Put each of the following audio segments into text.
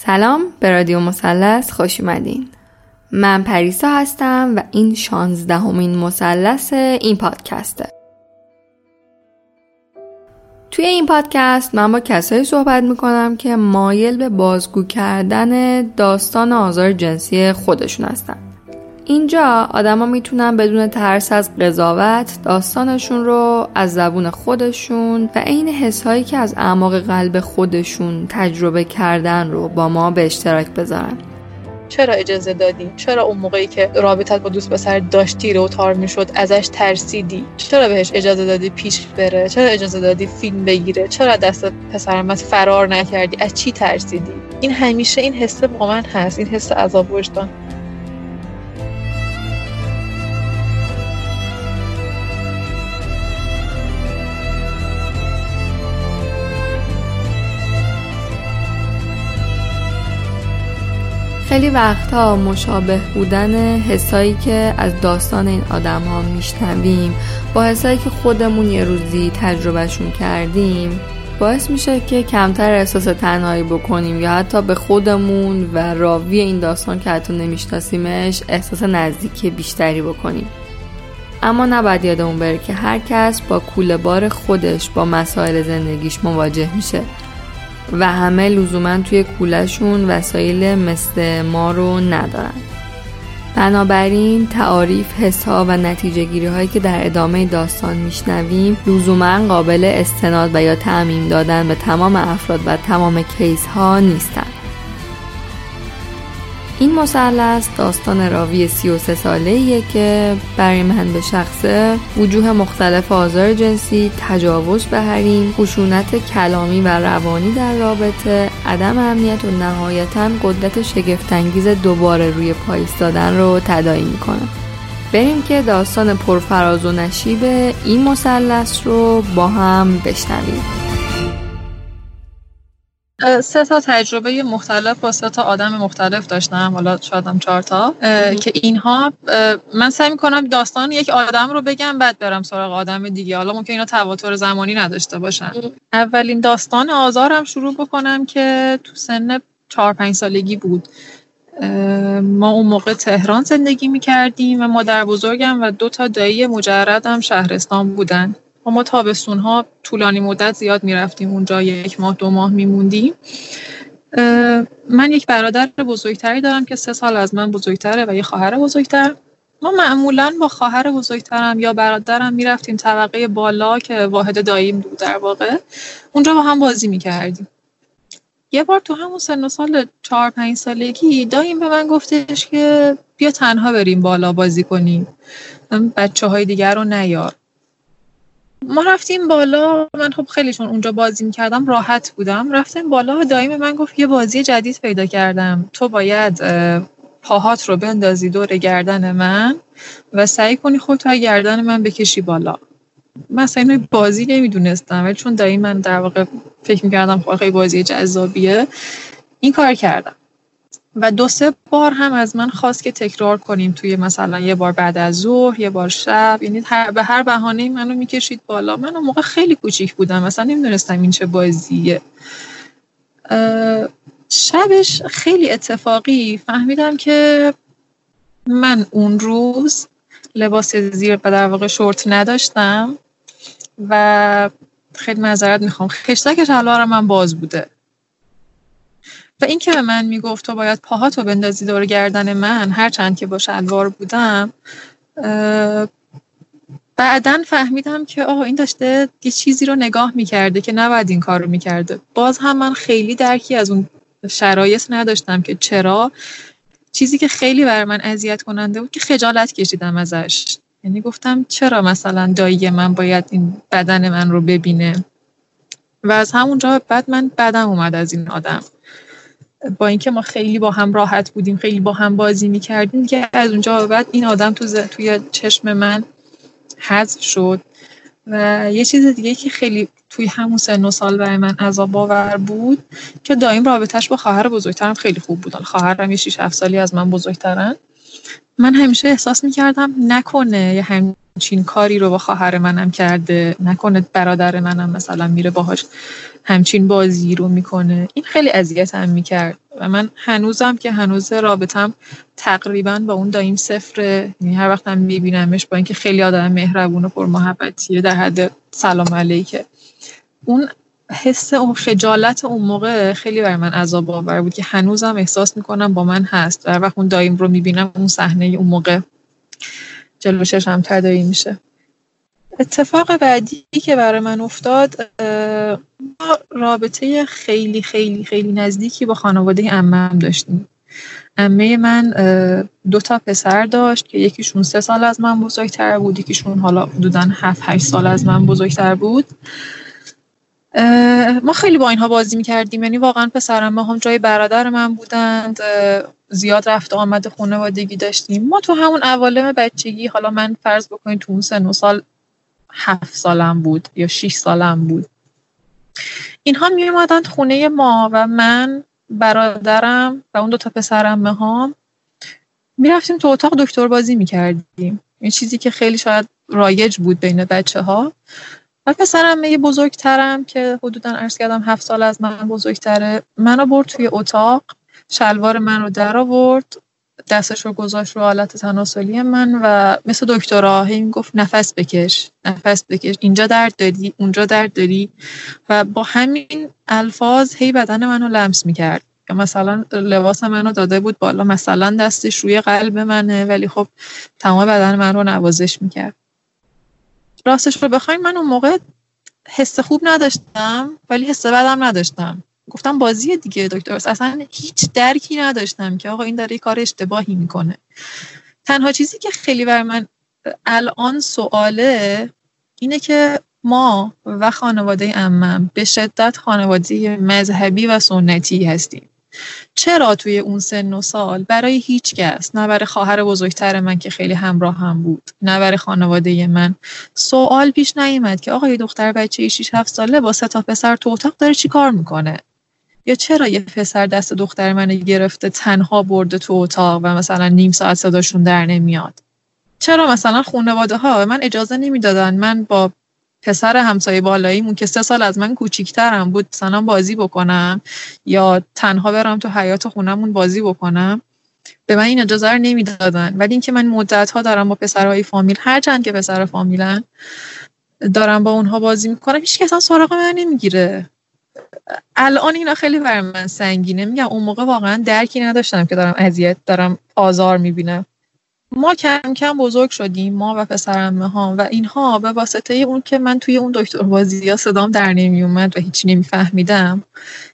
سلام به رادیو مثلث خوش اومدین. من پریسا هستم و این شانزدهمین مثلث این پادکسته. توی این پادکست من با کسایی صحبت می‌کنم که مایل به بازگو کردن داستان آزار جنسی خودشون هستن. اینجا آدما می‌تونن بدون ترس از قضاوت داستانشون رو از زبون خودشون و عین حسهایی که از اعماق قلب خودشون تجربه کردن رو با ما به اشتراک بذارن. چرا اجازه دادی چرا اون موقعی که رابطت با دوست پسر داشت تیره و تار می‌شد ازش ترسیدی؟ چرا بهش اجازه دادی پیش بره؟ چرا اجازه دادی فیلم بگیره؟ چرا دست پسرمت فرار نکردی؟ از چی ترسیدی؟ این همیشه این حسه با من هست این حس عذاب وجدان. خیلی وقتها مشابه بودن حسایی که از داستان این آدم ها میشنویم. با حسایی که خودمون یه روزی تجربهشون کردیم باعث میشه که کمتر احساس تنهایی بکنیم یا حتی به خودمون و راوی این داستان که حتی نمیشناسیمش احساس نزدیکی بیشتری بکنیم. اما نباید یادمون بره که هر کس با کوله بار خودش با مسائل زندگیش مواجه میشه. و همه لزوما توی کولشون وسایل مثل ما رو ندارن. بنابراین تعاریف حسها و نتیجه گیری هایی که در ادامه داستان میشنویم لزوما قابل استناد و یا تعمیم دادن به تمام افراد و تمام کیس ها نیستند این مثلث داستان راوی 33 ساله ایه که برای من به شخصه وجوه مختلف آزار جنسی، تجاوز به حریم، خشونت کلامی و روانی در رابطه، عدم امنیت و نهایتا قدرت شگفتانگیز دوباره روی پای ایستادن رو تداعی می‌کنه. بریم که داستان پرفراز و نشیب این مثلث رو با هم بشنویم. سه تا تجربه مختلف با سه تا آدم مختلف داشتم حالا شاید هم چهار تا. که اینها من سعی می‌کنم داستان یک آدم رو بگم بعد برم سراغ آدم دیگه. حالا ممکن اینا تواتر زمانی نداشته باشن. اولین داستان آزارم شروع بکنم که تو سن چهار پنج سالگی بود. ما اون موقع تهران زندگی می‌کردیم و مادر بزرگم و دو تا دایی مجردم شهرستان بودن. ما تابستون ها طولانی مدت زیاد می‌رفتیم. اونجا یک ماه دو ماه میموندیم. من یک برادر بزرگتری دارم که سه سال از من بزرگتره و یه خواهر بزرگتر. ما معمولا با خواهر بزرگترم یا برادرم می‌رفتیم طبقه بالا که واحد داییم بود در واقع. اونجا با هم بازی می‌کردیم. یه بار تو همون سن و سال چهار پنج سالگی داییم به من گفتش که بیا تنها بریم بالا بازی کنیم. بچه های دیگر رو نیار. ما رفتیم بالا من خب خیلیشون اونجا بازی می‌کردم راحت بودم. رفتیم بالا دایم من گفت یه بازی جدید پیدا کردم. تو باید پاهات رو بندازی دور گردن من و سعی کنی خودت از گردن من بکشی بالا. مثلا اینو بازی نمی‌دونستم ولی چون دایی من در واقع فکر می‌کردم خیلی بازی جذابیه این کار کردم. و دو سه بار هم از من خواست که تکرار کنیم توی مثلا یه بار بعد از ظهر یه بار شب. یعنی به هر بهانه منو می‌کشید بالا. من اون موقع خیلی کوچیک بودم. مثلا نمی‌دونستم این چه بازیه. شبش خیلی اتفاقی فهمیدم که من اون روز لباس زیر و در واقع شورت نداشتم و خیلی معذرت می‌خوام. خشتک شلوار من باز بوده. و این که به من می‌گفت تو باید پاهاتو بندازی دور گردن من هرچند که با شلوار بودم بعدا فهمیدم که آه این داشته یه چیزی رو نگاه می‌کرده که نباید این کار رو می‌کرده. باز هم من خیلی درکی از اون شرایط نداشتم که چرا. چیزی که خیلی بر من اذیت کننده بود که خجالت کشیدم ازش. یعنی گفتم چرا مثلا دایی من باید این بدن من رو ببینه؟ و از همونجا بعد من بدم اومد از این آدم. با اینکه ما خیلی با هم راحت بودیم خیلی با هم بازی می‌کردیم که از اونجا بعد این آدم تو توی چشم من حذف شد. و یه چیز دیگه که خیلی توی همون سن و سال برای من عذاب آور بود که دایم رابطهش با خواهر بزرگترم خیلی خوب بود. خواهرم یه 6 7 سالی از من بزرگترن. من همیشه احساس می‌کردم نکنه یه همچین کاری رو با خواهر منم کرده نکنه برادر منم مثلا میره باهاش همچین بازی رو می‌کنه. این خیلی اذیتم می‌کرد و من هنوزم که هنوز رابطم تقریبا با اون دایم صفر یعنی هر وقتم میبینمش با اینکه خیلی آدم مهربون و پرمحبتیه در حد سلام علیکه. اون حس اون خجالت اون موقع خیلی بر من عذاب آور بود که هنوزم احساس می‌کنم با من هست. در وقت اون دایم رو می‌بینم اون صحنه اون موقع جلو چشم تدایی میشه. اتفاق بعدی که برای من افتاد رابطه خیلی خیلی خیلی نزدیکی با خانواده امم داشتیم. امه من دو تا پسر داشت که یکیشون سه سال از من بزرگتر بود یکیشون حالا حدودا هفت هشت سال از من بزرگتر بود. ما خیلی با اینها بازی می‌کردیم. یعنی واقعا پسرم ما هم جای برادر من بودند. زیاد رفت آمد خانوادگی داشتیم. ما تو همون عوالم بچگی حالا من فرض بکنید تو اون سن و سال هفت سالم بود یا شیش سالم بود. اینها می اومدن خونه ما و من برادرم و اون دو تا پسرم هم. می‌رفتیم تو اتاق دکتر بازی می‌کردیم. این چیزی که خیلی شاید رایج بود بین بچه ها و پسرم یه بزرگترم که حدودا عرض کردم هفت سال از من بزرگتره. منو برد توی اتاق شلوار من رو در آورد دستش رو گذاشت رو حالت تناسلی من و مثل دکترا هی گفت نفس بکش نفس بکش اینجا درد داری اونجا درد داری. و با همین الفاظ هی بدن منو لمس می‌کرد. یا مثلا لباس منو داده بود بالا مثلا دستش روی قلب منه ولی خب تمام بدن من رو نوازش می‌کرد. راستش رو بخواین من اون موقع حس خوب نداشتم ولی حس بدم نداشتم. گفتم بازی دیگه دکتر. اصلا هیچ درکی نداشتم که آقا این داره کار اشتباهی می‌کنه. تنها چیزی که خیلی بر من الان سواله اینه که ما و خانواده امم به شدت خانواده مذهبی و سنتی هستیم. چرا توی اون سن و سال؟ برای هیچ کس. نه برای خواهر بزرگتر من که خیلی همراه هم بود. نه برای خانواده من. سوال پیش نیومد که آقای دختر بچه 6 7 ساله با سه تا پسر تو اتاق داره چی کار می‌کنه؟ یا چرا یه پسر دست دختر من گرفته تنها برده تو اتاق و مثلا نیم ساعت صداشون در نمیاد؟ چرا مثلا خانواده ها من اجازه نمی‌دادن من با پسر همسایه بالاییمون که سه سال از من کوچیکترم بود مثلا بازی بکنم یا تنها برم تو حیات خونمون بازی بکنم به من این اجازه رو نمی‌دادن. ولی اینکه من مدت ها دارم با پسرهای فامیل هر چند که پسر فامیلن دارم با اونها بازی می‌کنم هیچ کس سراغ من نمی‌گیره. الان اینا خیلی بر من سنگینه. میگم اون موقع واقعا درکی نداشتم که دارم اذیت دارم آزار می‌بینم. ما کم کم بزرگ شدیم ما و پسرمه ها و اینها به واسطه اون که من توی اون دکتر بازی ها صدام در نمی اومد و هیچی نمیفهمیدم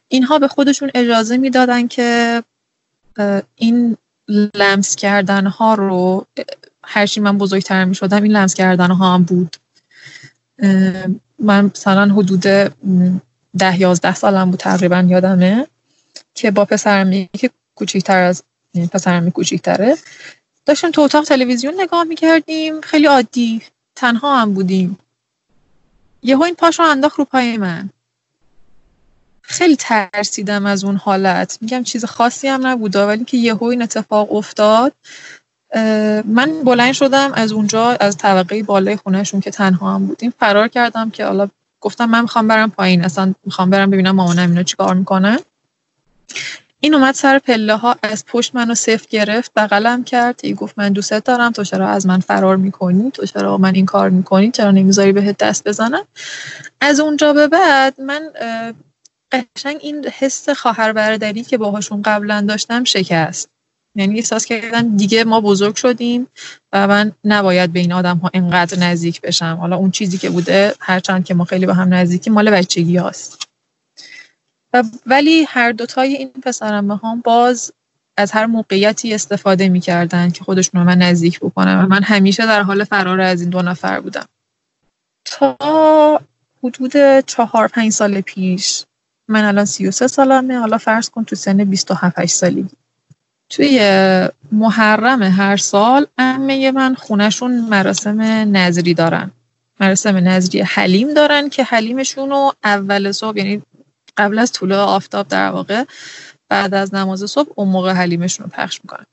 اینها به خودشون اجازه می‌دادن که این لمس کردن ها رو هرچی من بزرگتر می شدم این لمس کردن ها هم بود. من مثلا حدود ده یازده سالم بود تقریبا یادمه که با پسرمی که کوچیکتر از پسرمی کوچیکتره داشتیم تو اتاق تلویزیون نگاه می‌کردیم. خیلی عادی. تنها هم بودیم. یهو این پاش رو انداخت رو پای من. خیلی ترسیدم از اون حالت. میگم چیز خاصی هم نبوده. ولی که یهو این اتفاق افتاد من بلند شدم از اونجا از طبقه بالای خونهشون که تنها هم بودیم. فرار کردم که حالا گفتم من می‌خوام برم پایین. اصلا می‌خوام برم ببینم مامانم اینا چیکار می‌کنن. این اومد سر پله ها از پشت منو صفر گرفت بغلم کرد ای گفت من دوست دارم تو چرا از من فرار می‌کنی؟ تو چرا من این کار می‌کنی؟ چرا نمی‌ذاری بهت دست بزنم؟ از اونجا به بعد من قشنگ این حس خواهر برادری که باهاشون قبلا داشتم شکست. یعنی احساس کردم دیگه ما بزرگ شدیم و من نباید به این آدم ها انقدر نزدیک بشم. حالا اون چیزی که بوده هرچند که ما خیلی به هم نزدیکی مال بچگی هاست ولی هر دوتای این پسرمه ها باز از هر موقعیتی استفاده می‌کردن که خودشون رو من نزدیک بکنم و من همیشه در حال فرار از این دو نفر بودم. تا حدود چهار پنج سال پیش من الان 33 سالمه حالا فرض کن تو سن 27 سالگی توی محرم هر سال امه من خونشون مراسم نظری دارن. مراسم نظری حلیم دارن که حلیمشون رو اول صبح یعنی قبل از طلوع آفتاب در واقع بعد از نماز صبح اون موقع حلیمشون رو پخش می‌کنن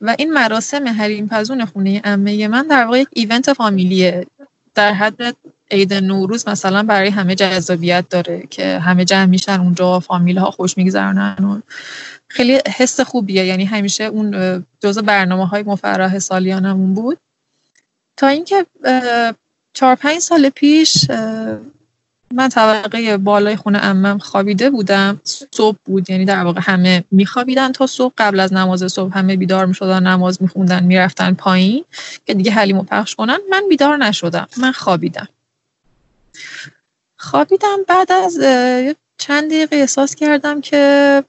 و این مراسم حلیم پزون خونه امه من در واقع یک ایونت فامیلیه. در حد عید نوروز مثلا برای همه جذابیت داره که همه جمع میشن اونجا فامیل ها خوش میگذرنن و خیلی حس خوبیه. یعنی همیشه اون جزء برنامه های مفرح سالیانمون بود. تا اینکه چهار پنج سال پیش من طبقه بالای خونه امم خوابیده بودم صبح بود یعنی در واقع همه میخوابیدن تا صبح. قبل از نماز صبح همه بیدار می‌شدن نماز میخوندن می‌رفتن پایین. که دیگه حلیمو پخش کنن من بیدار نشدم من خوابیدم. خوابیدم بعد از چند دقیقه احساس کردم که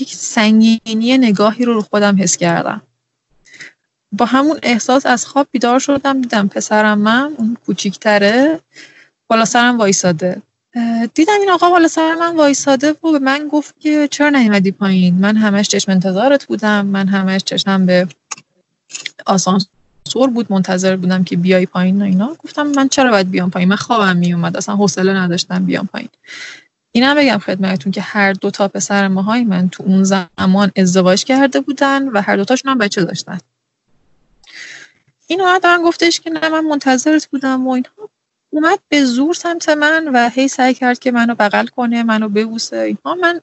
یک سنگینی نگاهی رو رو خودم حس کردم. با همون احساس از خواب بیدار شدم دیدم پسرم من اون کوچیکتره. بالا سرم وایساده. دیدم این آقا بالا سر من وایساده و به من گفت که چرا نیومدی پایین؟ من همش چشم انتظارت بودم. من همش چشم به آسانسور بود. منتظر بودم که بیای پایین و اینا. گفتم من چرا باید بیام پایین؟ من خوابم میومد. اصلا حوصله نداشتم بیام پایین. اینم بگم خدمتتون که هر دو تا پسر ماهای من تو اون زمان ازدواج کرده بودن و هر دوتاشون هم بچه داشتن. این من گفتش که نه من منتظرت بودم و اینها. اومد به زور سمت من و هی سعی کرد که منو بغل کنه منو ببوسه اینها. من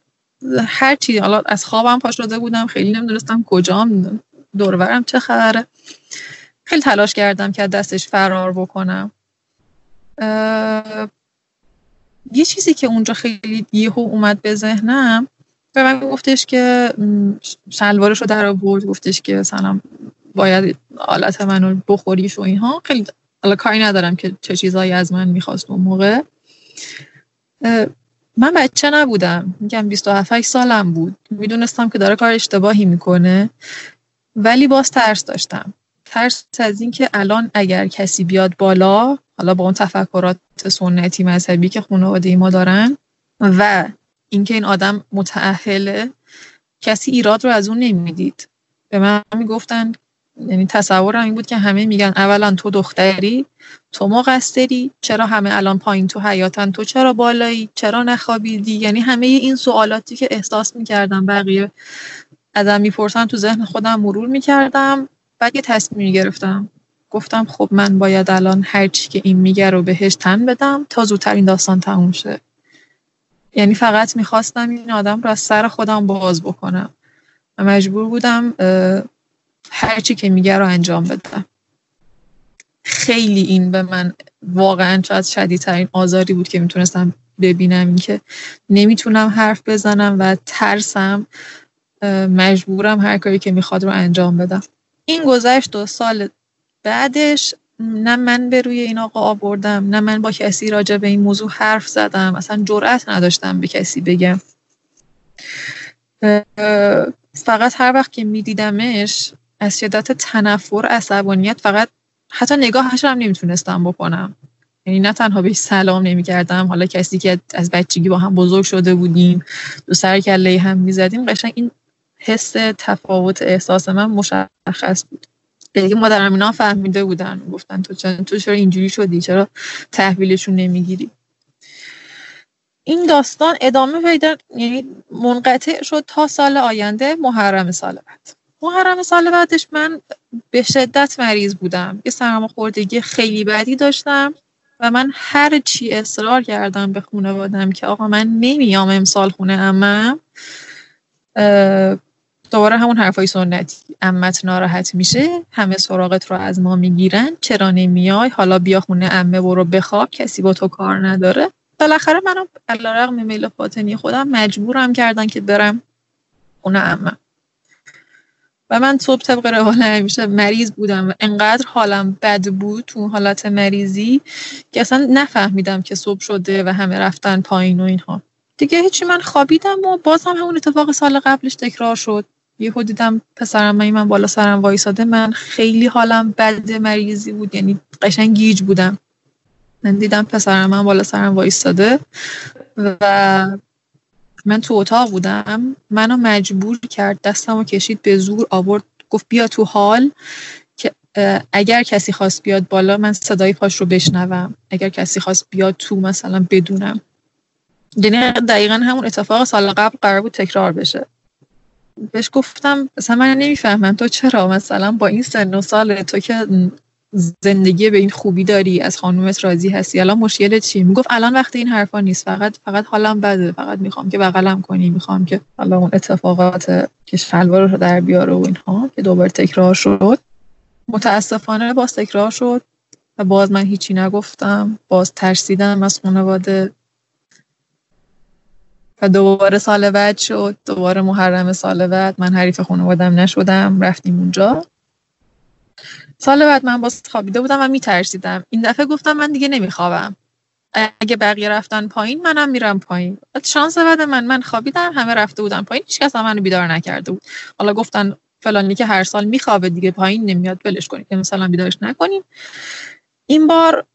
هر چی حالا از خوابم پا شده بودم خیلی نمی‌دونستم کجام دورورم چه خبره. خیلی تلاش کردم که دستش فرار بکنم. یه چیزی که اونجا خیلی یهو اومد به ذهنم به من گفتش که شلوارش رو در آورد گفتش که مثلا باید آلت منو بخوریش و اینها. خیلی حالا کاری ندارم که چه چیزهایی از من می‌خواست اون موقع. من بچه نبودم. میگم 27 سالم بود. می‌دونستم که داره کار اشتباهی می‌کنه. ولی باز ترس داشتم. ترس از اینکه الان اگر کسی بیاد بالا حالا با اون تفکرات سنتی مذهبی که خانواده ما دارن و اینکه این آدم متأهله کسی ایراد رو از اون نمی‌دید. به من می‌گفتن یعنی تصورم این بود که همه میگن اولا تو دختری تو مقصری چرا همه الان پایین تو حیاتن؟ تو چرا بالایی؟ چرا نخوابیدی؟ یعنی همه این سوالاتی که احساس می‌کردم بقیه ازم می‌پرسن تو ذهن خودم مرور می‌کردم. بعد یه تصمیم گرفتم. گفتم خب من باید الان هر چی که این میگه رو بهش تن بدم تا زودتر این داستان تموم شه. یعنی فقط می‌خواستم این آدم رو سر خودم باز بکنم. و مجبور بودم هر چی که میگه رو انجام بدم. خیلی این به من واقعا شاید شدیدترین آزاری بود که می‌تونستم ببینم این که نمی‌تونم حرف بزنم و ترسم مجبورم هر کاری که می‌خواد رو انجام بدم. این گذشت دو سال بعدش نه من به روی این آقا آوردم نه من با کسی راجع به این موضوع حرف زدم. اصلا جرأت نداشتم به کسی بگم. فقط هر وقت که میدیدمش از شدت تنفر عصبانیت فقط حتی نگاهش هم نمی‌تونستم بکنم. یعنی نه تنها بهش سلام نمی‌کردم حالا کسی که از بچگی با هم بزرگ شده بودیم دو سر کله هم می‌زدیم قشنگ این حس تفاوت احساس من مشخص بود. دیگه مادرم اینا فهمیده بودن گفتن تو چرا تو چرا اینجوری شدی؟ چرا تحویلشون نمی‌گیری؟ این داستان ادامه پیدا یعنی منقطع شد تا سال آینده محرم سال بعد. محرم سال بعدش من به شدت مریض بودم. یه سرماخوردگی خیلی بدی داشتم و من هر چی اصرار کردم به خانوادم که آقا من نمیام امسال خونه امم دوباره همون حرفای سنتی. امت ناراحت میشه همه سراغت رو از ما می‌گیرن. چرا نمیای؟ حالا بیا خونه امه برو بخواب کسی با تو کار نداره. بالاخره منم علیرغم میل فاطنی خودم مجبورم کردن که برم خونه امه و من صبح طبق روال همیشه مریض بودم و انقدر حالم بد بود تو حالت مریضی که اصلا نفهمیدم که صبح شده و همه رفتن پایین و اینها. دیگه هیچی من خوابیدم و باز هم همون اتفاق سال قبلش تکرار شد. یهو دیدم پسرم من, من بالا سرم وایساده من خیلی حالم بد مریضی بود یعنی قشنگ گیج بودم. من دیدم پسرم من بالا سرم وایساده و من تو اتاق بودم منو مجبور کرد دستمو کشید به زور آورد گفت بیا تو حال که اگر کسی خواست بیاد بالا من صدای پاش رو بشنوم. اگر کسی خواست بیاد تو مثلا بدونم. یعنی دقیقا همون اتفاق سال قبل قرار بود تکرار بشه. بهش گفتم مثلا من نمی‌فهمم تو چرا مثلا با این سن و سال تو که زندگی به این خوبی داری؟ از خانومت راضی هستی؟ الان مشکل چی می‌گفت الان وقت این حرفا نیست. فقط فقط حالم بده. فقط می‌خوام که بغلم کنی. می‌خوام که حالا اون اتفاقات که شلوار رو در بیاره و اینها که دوباره تکرار شد. متاسفانه باز تکرار شد و باز من هیچی نگفتم. باز ترسیدم از خانواده. و دوباره سال بعد شد. دوباره محرم سال بعد. من حریف خانوادم نشدم. رفتیم اونجا. سال بعد من باز خوابیده بودم و میترسیدم. این دفعه گفتم من دیگه نمیخوابم. اگه بقیه رفتن پایین منم میرم پایین. شانس بعد من من خوابیدم همه رفته بودن پایین هیچ کس منو بیدار نکرده بود. حالا گفتن فلانی که هر سال میخوابه دیگه پایین نمیاد ولش کنید. که مثلا بیدارش نکنیم. این بار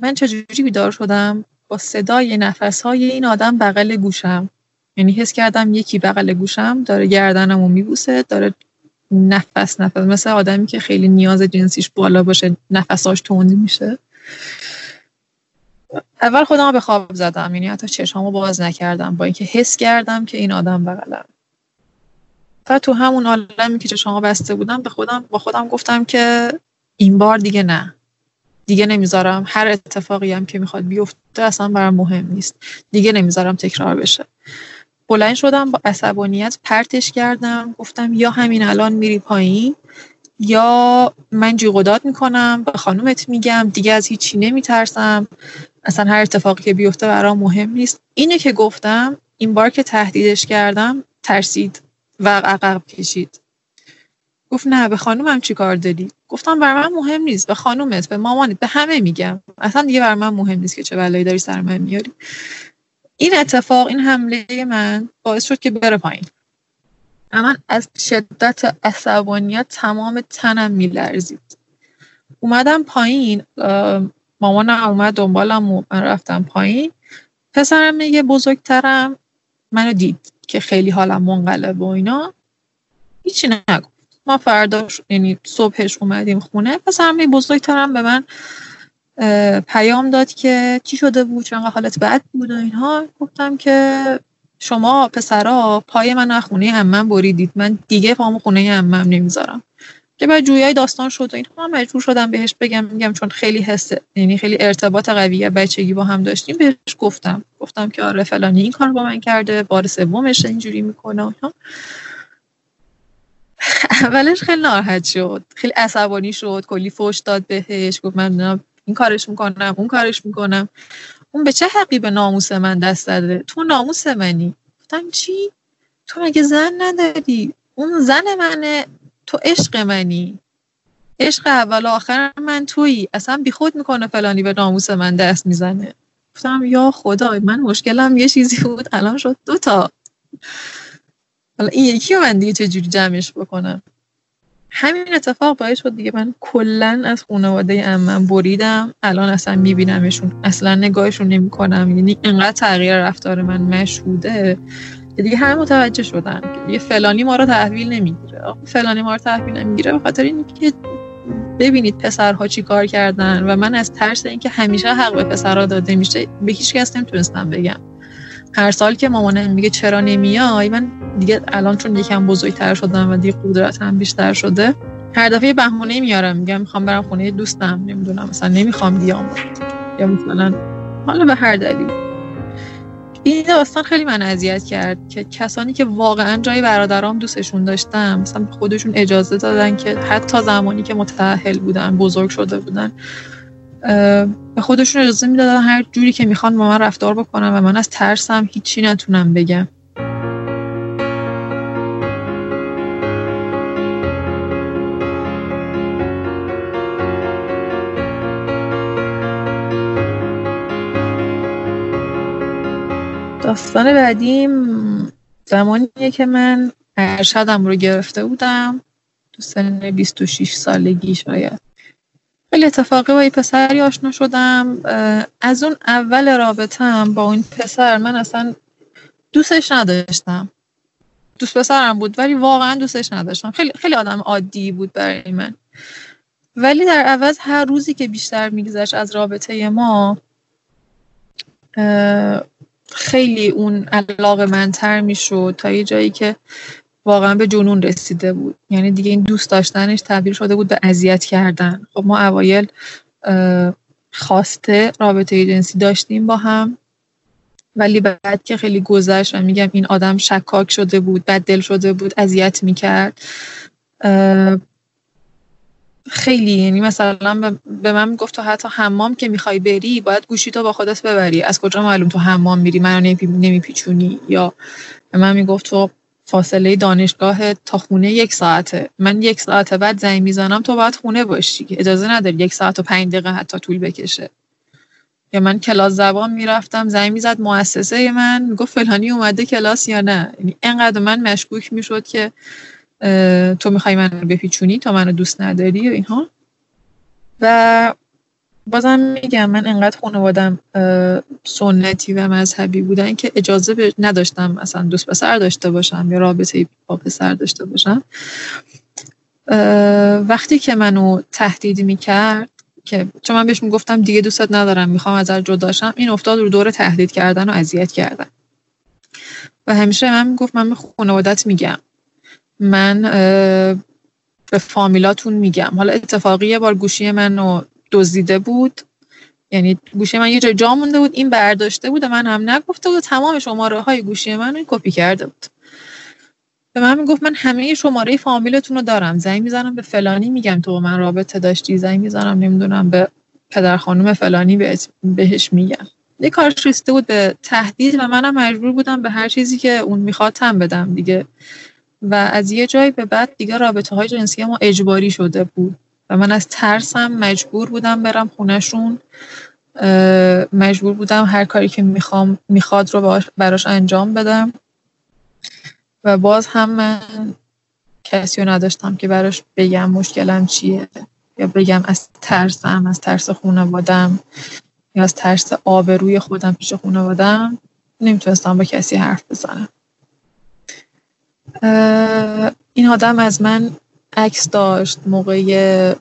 من چجوری بیدار شدم؟ با صدای نفس های این آدم بغل گوشم. یعنی حس کردم یکی بغل گوشم داره گردنمو میبوسه داره نفس نفس. مثل آدمی که خیلی نیاز جنسیش بالا باشه نفساش تند میشه. اول خودم به خواب زدم. یعنی حتی چشمامو باز نکردم. با اینکه حس کردم که این آدم بغلم. و تو همون عالمی که چشمامو بسته بودم به خودم با خودم گفتم که این بار دیگه نه. دیگه نمی‌ذارم. هر اتفاقی هم که می‌خواد بیفته اصلا برام مهم نیست. دیگه نمی‌ذارم تکرار بشه. بلند شدم با عصبانیت پرتش کردم. گفتم یا همین الان میری پایین یا من جیغ می‌کنم به خانومت میگم دیگه از هیچی نمیترسم. اصلا هر اتفاقی که بیفته برام مهم نیست. اینه که گفتم این بار که تهدیدش کردم ترسید و عقب کشید. گفت نه به خانومم چی کار داری؟ گفتم بر من مهم نیست به خانومت به مامانت به همه میگم. اصلا دیگه بر من مهم نیست که چه بلایی داری سر من میاری. این اتفاق این حمله من باعث شد که بره پایین. من از شدت عصبانیت تمام تنم میلرزید. اومدم پایین مامانم اومد دنبالم و من رفتم پایین. پسرم یه بزرگترم منو دید که خیلی حالم منقلب و اینا. هیچی نگفت. ما فرداش یعنی صبحش اومدیم خونه. پسرم بزرگترم به من پیام داد که چی شده بود چون حالت بد بود و اینها. گفتم که شما پسرا پای من خونه امم بریدید. من دیگه پامو خونه امم نمی‌ذارم. که بعد جویای داستان شد و اینها. مجبور شدم بهش بگم میگم چون خیلی حس یعنی خیلی ارتباط قویه بچگی با هم داشتیم بهش گفتم. گفتم که آره فلانی این کار با من کرده بار سومش اینجوری می‌کنه اولش خیلی ناراحت شد. خیلی عصبانی شد. کلی فوش داد بهش. گفت من این کارش می‌کنم اون کارش می‌کنم. اون به چه حقی به ناموس من دست داده؟ تو ناموس منی. گفتم چی؟ تو مگه زن نداری؟ اون زن منه تو عشق منی. عشق اول آخر من تویی. اصلا بیخود می‌کنه فلانی به ناموس من دست می‌زنه. گفتم یا خدا من مشکلم یه چیزی بود الان شد دوتا حالا این یکی من دیگه چجوری جمعش بکنم؟ همین اتفاق باعث شد دیگه من کلا از خانواده امم بریدم. الان اصلا میبینمشون. اصلا نگاهشون نمی‌کنم. یعنی اینقدر تغییر رفتار من مشهوده. دیگه همه متوجه شدن. دیگه فلانی ما رو تحویل نمی‌گیره. فلانی ما رو تحویل نمی‌گیره به خاطر اینکه ببینید پسرها چی کار کردن و من از ترس اینکه همیشه حق به پسرها داده میشه به هیچ کس نمی‌تونستم بگم. هر سال که مامانم میگه چرا نمیای من دیگه الان چون یکم بزرگتر شدم و دیگه قدرتم بیشتر شده هر دفعه بهونه میارم میگم می‌خوام برم خونه دوستم نمی‌دونم مثلا نمی‌خوام بیام یا مثلا حالا به هر دلیل این داستان خیلی من اذیت کرد که کسانی که واقعا جای برادرام دوستشون داشتم مثلا خودشون اجازه دادن که حتی زمانی که متأهل بودن بزرگ شده بودن به خودشون اجازه می‌دادن هر جوری که می‌خوان با من رفتار بکنم و من از ترسم هیچی نتونم بگم. داستان بعدیم زمانیه که من ارشدم رو گرفته بودم. تو سن 26 سالگی شاید خیلی اتفاقی با یه پسری آشنا شدم. از اون اول رابطم با اون پسر من اصلا دوستش نداشتم. دوست پسرم بود ولی واقعا دوستش نداشتم. خیلی خیلی آدم عادی بود برای من. ولی در عوض هر روزی که بیشتر میگذشت از رابطه ما خیلی اون علاقه منتر می‌شد. تا یه جایی که واقعا به جنون رسیده بود. یعنی دیگه این دوست داشتنش تبدیل شده بود به اذیت کردن. خب ما اوایل خواسته رابطه جنسی داشتیم با هم. ولی بعد که خیلی گذشت و میگم این آدم شکاک شده بود بد دل شده بود اذیت می‌کرد. خیلی یعنی مثلا به من گفت تو حتی حمام که می‌خوای بری باید گوشی تو با خودت ببری. از کجا معلوم تو حمام میری؟ منو نمیپیچونی؟ یا به من می‌گفت تو فاصله دانشگاه تا خونه یک ساعته. من یک ساعت بعد زنگ می‌زنم تو باید خونه باشی اجازه نداری یک ساعت و پنج دقیقه حتی طول بکشه. یا من کلاس زبان می‌رفتم زنگ می‌زد مؤسسه من می‌گفت فلانی اومده کلاس یا نه. یعنی انقدر من مشکوک می‌شد که تو می‌خوای منو بپیچونی تا منو دوست نداری و اینها. و بازم میگم من انقدر خانوادم سنتی و مذهبی بودن که اجازه نداشتم مثلا دوست پسر داشته باشم یا رابطه با پسر داشته باشم. وقتی که منو تهدید می‌کرد که چون من بهش می‌گفتم دیگه دوستت ندارم می‌خوام ازت جداشم این افتاد رو دور تهدید کردن و اذیت کردن. و همیشه من می‌گفت من به خانوادت میگم. من به فامیلاتون میگم. حالا اتفاقی یه بار گوشی منو دزدیده بود. یعنی گوشی من یه جای جا مونده بود این برداشته بود و من هم نگفته بود تمام شماره های گوشی من رو کپی کرده بود. به من می‌گفت من همه شماره فامیلتون رو دارم. زنگ می‌زنم به فلانی میگم تو من رابطه داشتی؟ زنگ می‌زنم نمی‌دونم به پدر خانم فلانی بهش میگم. یه کارش رسیده بود به تهدید و منم مجبور بودم به هر چیزی که اون می‌خواد تم بدم دیگه. و از یه جایی به بعد دیگه رابطه های جنسی ما اجباری شده بود. و من از ترسم مجبور بودم برم خونشون مجبور بودم هر کاری که می‌خوام می‌خواد رو براش انجام بدم. و باز هم من کسی رو نداشتم که براش بگم مشکلم چیه یا بگم از ترسم از ترس خانوادم یا از ترس آبروی خودم پیش خانوادم نمی‌تونستم با کسی حرف بزنم. این آدم از من عکس داشت موقع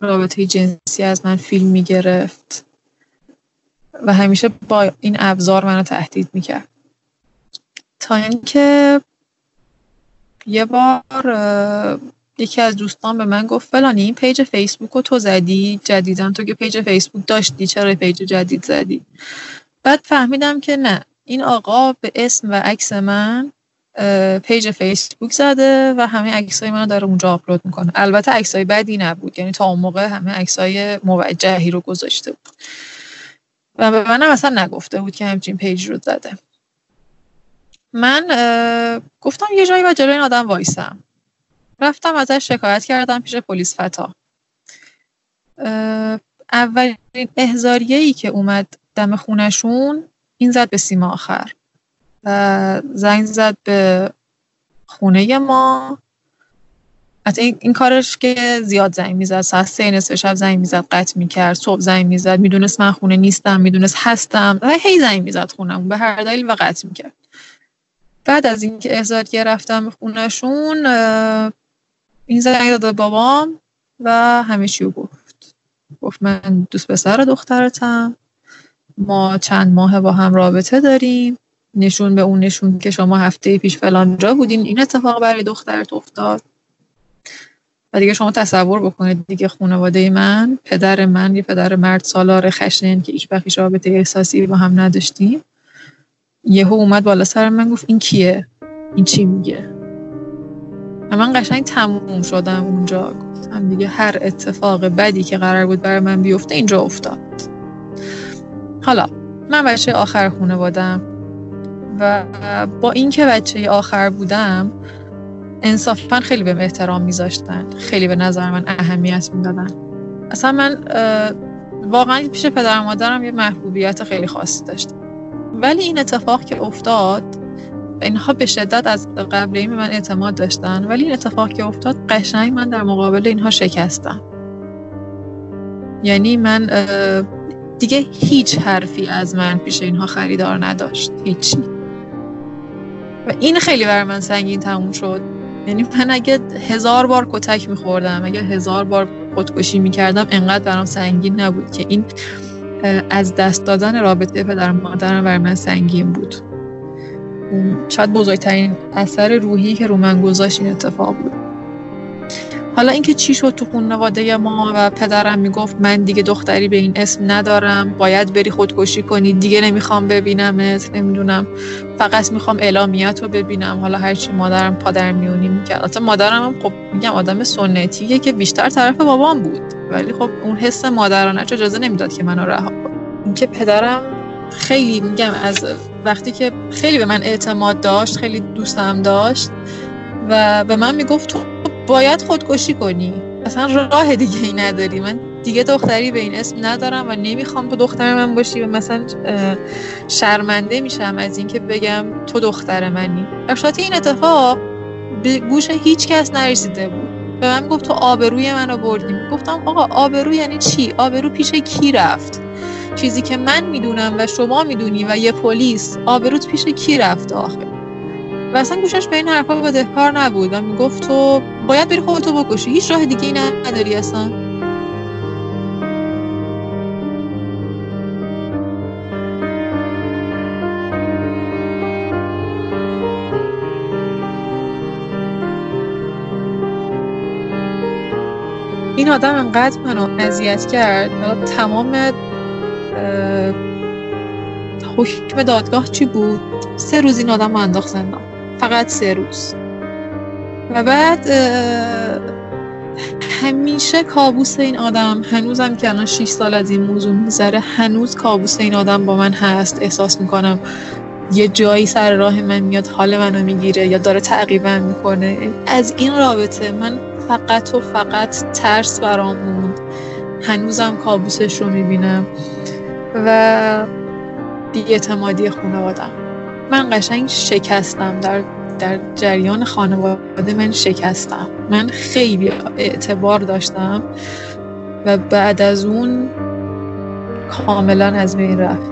رابطه جنسی از من فیلم می‌گرفت و همیشه با این ابزار منو تهدید می‌کرد. تا اینکه یه بار یکی از دوستان به من گفت فلانی این page فیسبوک رو تو زدی؟ جدیداً تو که page فیسبوک داشتی چرا page جدید زدی؟ بعد فهمیدم که نه. این آقا به اسم و عکس من page فیسبوک زده و همه عکسای منو داره اونجا آپلود می‌کنه. البته عکسای بدی نبود یعنی تا اون موقع همه عکسای موجهی رو گذاشته بود. و به منم اصلا نگفته بود که همچین page رو زده. من گفتم یه جایی با جلوی این آدم وایسم. رفتم ازش شکایت کردم پیش پلیس فتا. اولین احزاریه ای که اومد دم خونشون این زد به سیما آخر. زنگ زد به خونه ما. از این, این کارش که زیاد زنگ می‌زد ساعت سه نصف شب زنگ می‌زد قطع می‌کرد صبح زنگ می‌زد می‌دونست من خونه نیستم می‌دونست هستم و هی زنگ می‌زد خونم به هر دلیل و قطع می‌کرد. بعد از اینکه احضاریه رفتم خونشون این زنگ داد بابام و همه چیو گفت. گفت من دوست پسر دخترتم ما چند ماه با هم رابطه داریم. نشون به اون نشون که شما هفته پیش فلان جا بودین. این اتفاق برای دخترت افتاد. و دیگه شما تصور بکنید دیگه خانواده من پدر من یه پدر مرد سالار خشن که ایش بخیش رابطه احساسی با هم نداشتیم. یهو اومد بالا سر من گفت این کیه؟ این چی میگه؟ من قشنگ تموم شدم اونجا. گفتم دیگه هر اتفاق بدی که قرار بود برای من بیفته اینجا افتاد. حالا من بچه آخر خانوادم و با اینکه بچه آخر بودم انصافا خیلی به احترام میذاشتن. خیلی به نظر من اهمیت می‌دادن. اصلا من واقعا پیش پدر مادرم یه محبوبیت خیلی خاصی داشتم ولی این اتفاق که افتاد اینها به شدت از قبل این من اعتماد داشتن. ولی این اتفاق که افتاد قشنگ من در مقابل اینها شکستم. یعنی من دیگه هیچ حرفی از من پیش اینها خریدار نداشت. هیچی و این خیلی بر من سنگین تموم شد. یعنی من اگه هزار بار کتک میخوردم اگه هزار بار خودکشی می‌کردم انقدر برام سنگین نبود که این از دست دادن رابطه پدر مادرم بر من سنگین بود. شاید بزرگترین اثر روحی که رو من گذاشت این اتفاق بود. حالا اینکه چی شد تو خانواده ما و پدرم می‌گفت من دیگه دختری به این اسم ندارم باید بری خودکشی کنی دیگه نمی‌خوام ببینمت نمی‌دونم. فقط می‌خوام اعلامیت رو ببینم. حالا هرچی مادرم پادر میونی می‌کرد. البته مادرم هم خب میگم آدم سنتیه که بیشتر طرف بابام بود. ولی خب اون حس مادرانه اجازه نمی‌داد که منو رها کنه. اینکه پدرم خیلی میگم از وقتی که خیلی به من اعتماد داشت خیلی دوستم داشت و به من می‌گفت تو باید خودکشی کنی. اصلا راه دیگه ای نداری. من دیگه دختری به این اسم ندارم و نمی‌خوام تو دختر من باشی و مثلا شرمنده میشم از اینکه بگم تو دختر منی. در این اتفاق به گوش هیچ کس نرسیده بود. به من گفت تو آبروی منو بردیم. گفتم آقا آبرو یعنی چی؟ آبرو پیش کی رفت؟ چیزی که من می‌دونم و شما می‌دونی و یه پلیس آبروت پیش کی رفت آخه؟ و اصلا گوشش به این حرفا بدهکار نبود و می‌گفت تو باید بری خودتو بکشی. هیچ راه دیگه ای نداری اصلا. این آدم انقدر منو اذیت کرد. تمام حکم دادگاه چی بود؟ سه روز این آدم رو انداخت زندان فقط سه روز. و بعد همیشه کابوس این آدم هنوزم که الان 6 سال از این موضوع می‌ذاره هنوز کابوس این آدم با من هست احساس می‌کنم یه جایی سر راه من میاد حال منو می‌گیره یا داره تعقیبم می‌کنه. از این رابطه من فقط و فقط ترس برام موند. هنوزم کابوسش رو می‌بینم و بیاعتمادی خانوادم من قشنگ شکستم. در در جریان خانواده من شکستم. من خیلی اعتبار داشتم و بعد از اون کاملا از بین رفت.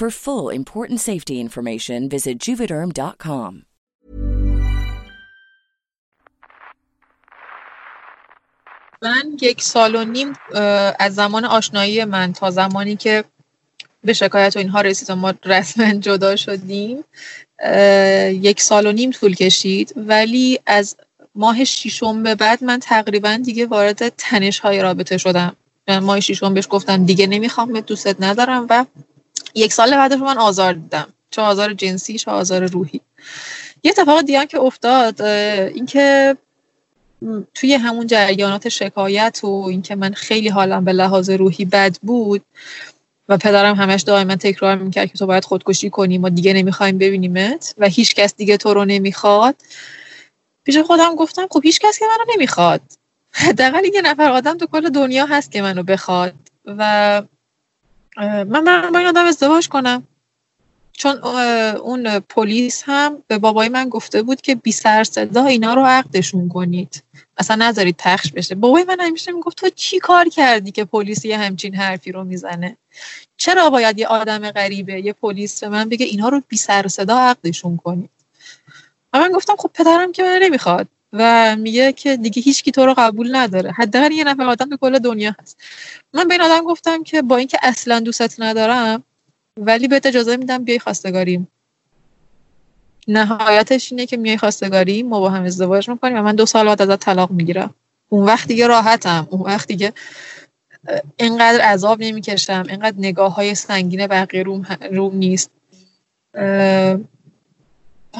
For full important safety information, visit juvederm.com. من یک سال و نیم از زمان آشنایی من تا زمانی که به شکایت و اینها رسید و ما رسما جدا شدیم یک سال و نیم طول کشید. ولی از ماه ششم به بعد من تقریبا دیگه وارد تنش های رابطه شدم. ماه ششم بهش گفتم دیگه نمی‌خوام دوستت ندارم. و یک سال بعدش من آزار دیدم چه آزار جنسی چه آزار روحی. یه اتفاق دیگه که افتاد اینکه توی همون جریانات شکایت و اینکه من خیلی حالم به لحاظ روحی بد بود و پدرم همش دائما تکرار می‌کرد که تو باید خودکشی کنی ما دیگه نمی‌خوایم ببینیمت و هیچ کس دیگه تو رو نمی‌خواد. پیش خودم گفتم خب هیچ کس که منو نمی‌خواد. حداقل یه نفر آدم تو کل دنیا هست که منو بخواد و من برم با این آدم ازدواج کنم. چون اون پلیس هم به بابای من گفته بود که بی سر صدا اینا رو عقدشون کنید. اصلا نذارید پخش بشه. بابای من همیشه می‌گفت تو چی کار کردی که پلیس یه همچین حرفی رو می‌زنه؟ چرا باید یه آدم غریبه یه پلیس به من بگه اینا رو بی سر صدا عقدشون کنید؟ و من گفتم خب پدرم که من نمی‌خواد. و میگه که دیگه هیچکی تو رو قبول نداره. حداقل یه نفر آدم تو کل دنیا هست. من به این آدم گفتم که با اینکه اصلا دوستت ندارم ولی بهت اجازه میدم بیای خواستگاریم نهایتش اینه که میای خواستگاریم ما با هم ازدواج می‌کنیم و من دو سال بعد ازت طلاق می‌گیرم. اون وقت دیگه راحتم. اون وقت دیگه اینقدر عذاب نمی‌کشم. اینقدر نگاه های سنگین بقیه روم, روم نیست.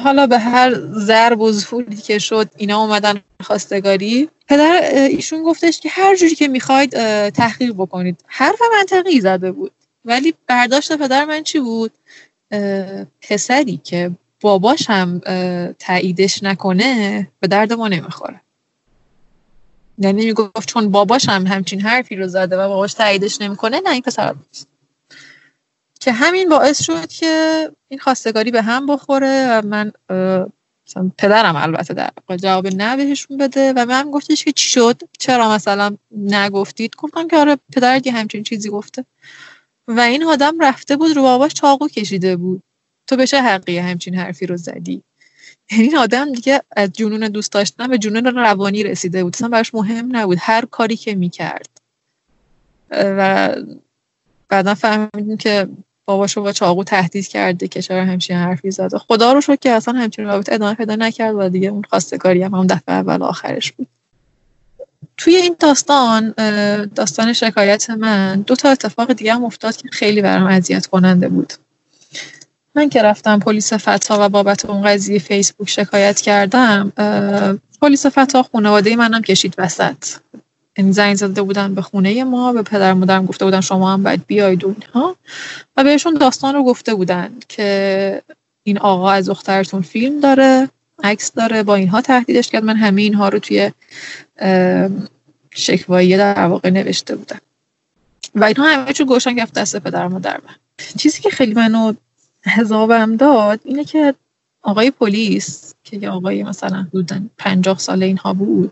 حالا به هر ضرب و زوری که شد اینا اومدن خواستگاری. پدر ایشون گفتش که هر جوری که می‌خواید تحقیق بکنید. حرف منطقی زده بود. ولی برداشت پدر من چی بود؟ پسری که باباش هم تاییدش نکنه به درد ما نمی‌خوره. یعنی می‌گفت چون باباش هم همچین حرفی رو زده و باباش تاییدش نمی‌کنه نه این پسر نیست. که همین باعث شد که این خواستگاری به هم بخوره و من مثلا پدرم البته در جواب نه بهشون بده و من گفتش که چی شد؟ چرا مثلا نگفتید؟ گفتم که آره پدر یه همچین چیزی گفته. و این آدم رفته بود رو باباش چاقو کشیده بود. تو به چه حقی همچین حرفی رو زدی؟ یعنی این آدم دیگه از جنون دوست داشتن به جنون روانی رسیده بود. اصلا براش مهم نبود. هر کاری که می‌کرد. و بعدا فهمیدیم که باباشو با چاقو تهدید کرده که چرا همچین حرفی زده. خدا رو شکر که اصلا همچین رابطه ادامه پیدا نکرد و دیگه اون خواستگاری هم, هم دفعه اول آخرش بود. توی این داستان داستان شکایت من دو تا اتفاق دیگه هم افتاد که خیلی برام اذیت کننده بود. من که رفتم پلیس فتا و بابت اون قضیه فیسبوک شکایت کردم پلیس فتا خانواده منم کشید وسط. یعنی زنگ زده بودن به خونه ما به پدر مادرم گفته بودن شما هم باید بیاید و اینها. و بهشون داستان رو گفته بودن که این آقا از دخترتون فیلم داره عکس داره با اینها تهدیدش کرد. من همه اینها رو توی شکوایی در واقع نوشته بودم. و اینها همه چون گوشن گفت دست پدر مادر من. چیزی که خیلی منو حذابم داد اینه که آقای پلیس که یه آقای مثلا حدودا پنجاه ساله اینها بود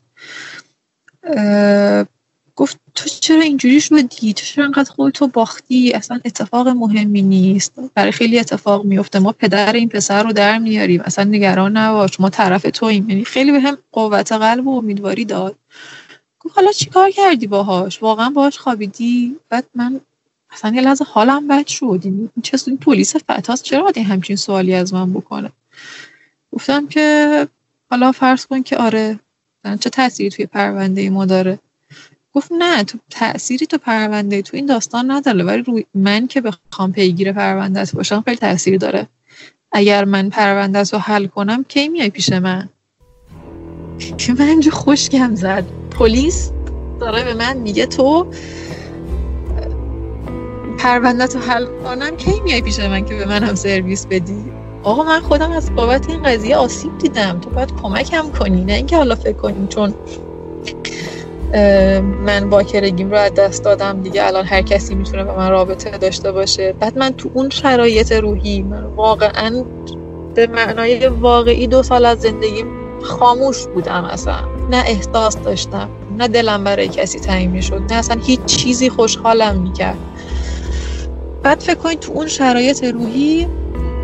گفت تو چرا اینجوری شدی؟ تو چرا انقدر خودتو باختی؟ اصلا اتفاق مهمی نیست. برای خیلی اتفاق میفته ما پدر این پسر رو در میاریم. اصلا نگران نباش. ما طرف توییم یعنی خیلی به هم قوت قلب و امیدواری داد. گفت حالا چیکار کردی باهاش؟ واقعا باهاش خوابیدی؟ بعد من اصلا یه لحظه حالم بد شد. این چه این پلیس فتاست چرا باید همچین سوالی از من بکنه؟ گفتم که حالا فرض کن که آره چه تأثیری توی پرونده ما داره؟ گفت نه تو تأثیری تو پرونده تو این داستان نداره ولی روی من که بخوام پیگیر پرونده باشم خیلی تاثیر داره. اگر من پرونده رو حل کنم کی میای پیش من؟ که من اینجا خوشگم زد. پلیس داره به من میگه تو پرونده تو حل کنم کی میای پیش من که به من هم سرویس بدی؟ آقا من خودم از بابت این قضیه آسیب دیدم. تو باید کمکم کنی نه اینکه حالا فکر کنیم چون من باکرگیم رو از دست دادم دیگه الان هر کسی می‌تونه به من رابطه داشته باشه. بعد من تو اون شرایط روحی من واقعا به معنای واقعی دو سال از زندگیم خاموش بودم اصلا. نه احساس داشتم نه دلم برای کسی تعیین می‌شد نه اصلا هیچ چیزی خوشحالم می‌کرد. بعد فکر کنید تو اون شرایط روحی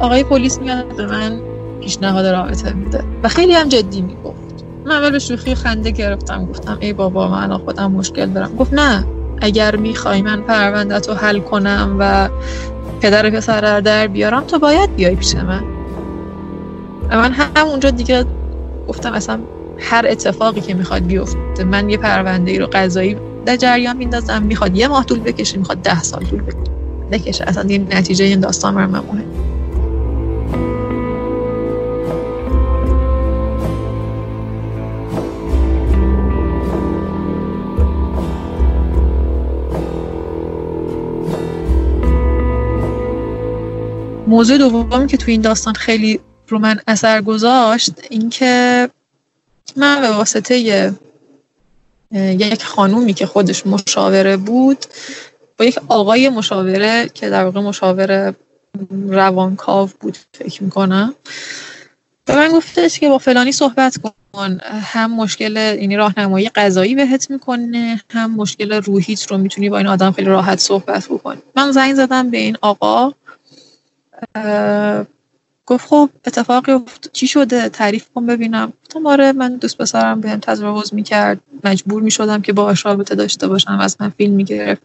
آقای پلیس میاد به من پیشنهاد رابطه میده و خیلی هم جدی می‌گفت. من اول به شوخی خنده گرفتم گفتم ای بابا من خودم مشکل دارم. گفت نه اگر می‌خوای من پروندت رو حل کنم و پدر پسر در بیارم تو باید بیای پیش من. من همونجا دیگه گفتم اصلا هر اتفاقی که می‌خواد بیفته من یه پرونده ای رو قضایی در جریان میندازم. می‌خواد یه ماه طول بکشه می‌خواد ده سال طول بکشه. اصلا این نتیجه این داستان برای من موضوع دومی که تو این داستان خیلی رو من اثر گذاشت اینکه من به واسطه یک خانومی که خودش مشاوره بود با یک آقای مشاوره که در واقع مشاوره روانکاو بود فکر می‌کنم به من گفتش که با فلانی صحبت کن هم مشکل اینی راهنمایی قضایی بهت می‌کنه هم مشکل روحیت رو می‌تونی با این آدم خیلی راحت صحبت بکنی. من زنگ زدم به این آقا گفت خب اتفاقی افت... چی شده؟ تعریف کن ببینم. گفتم آره من دوست پسرم بهم تجاوز می‌کرد. مجبور می‌شدم که باهاش رابطه داشته باشم از من فیلم می‌گرفت.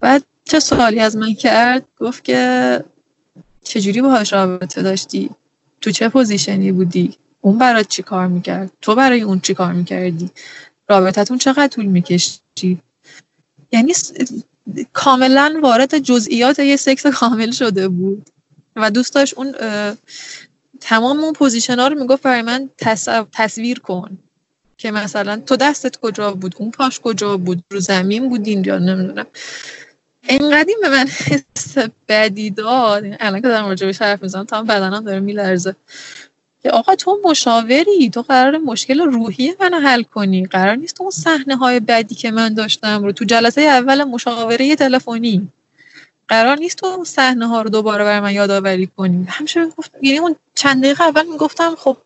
بعد چه سوالی از من کرد؟ گفت که چجوری باهاش رابطه داشتی؟ تو چه پوزیشنی بودی؟ اون برات چی کار می‌کرد؟ تو برای اون چی کار می‌کردی؟ رابطتون چقدر طول می‌کشی یعنی کاملا وارد جزئیات یه سکس کامل شده بود. و دوست داشت اون تمام اون position ها رو می‌گفت برای من تصویر کن. که مثلا تو دستت کجا بود؟ اون پاش کجا بود؟ رو زمین بودین یا نمی‌دونم. اینقدیم به من حس بدی داد. الان که دارم راجع حرف می‌زنم تا بدنم داره میلرزه. که آقا تو مشاوری تو قراره مشکل روحی منو حل کنی. قرار نیست اون صحنه های بدی که من داشتم رو تو جلسه اول مشاوره تلفنی. قرار نیست تو اون صحنه ها رو دوباره بر من یادآوری کنی. همیشه گفت یعنی اون چند دقیقه اول می‌گفتم خب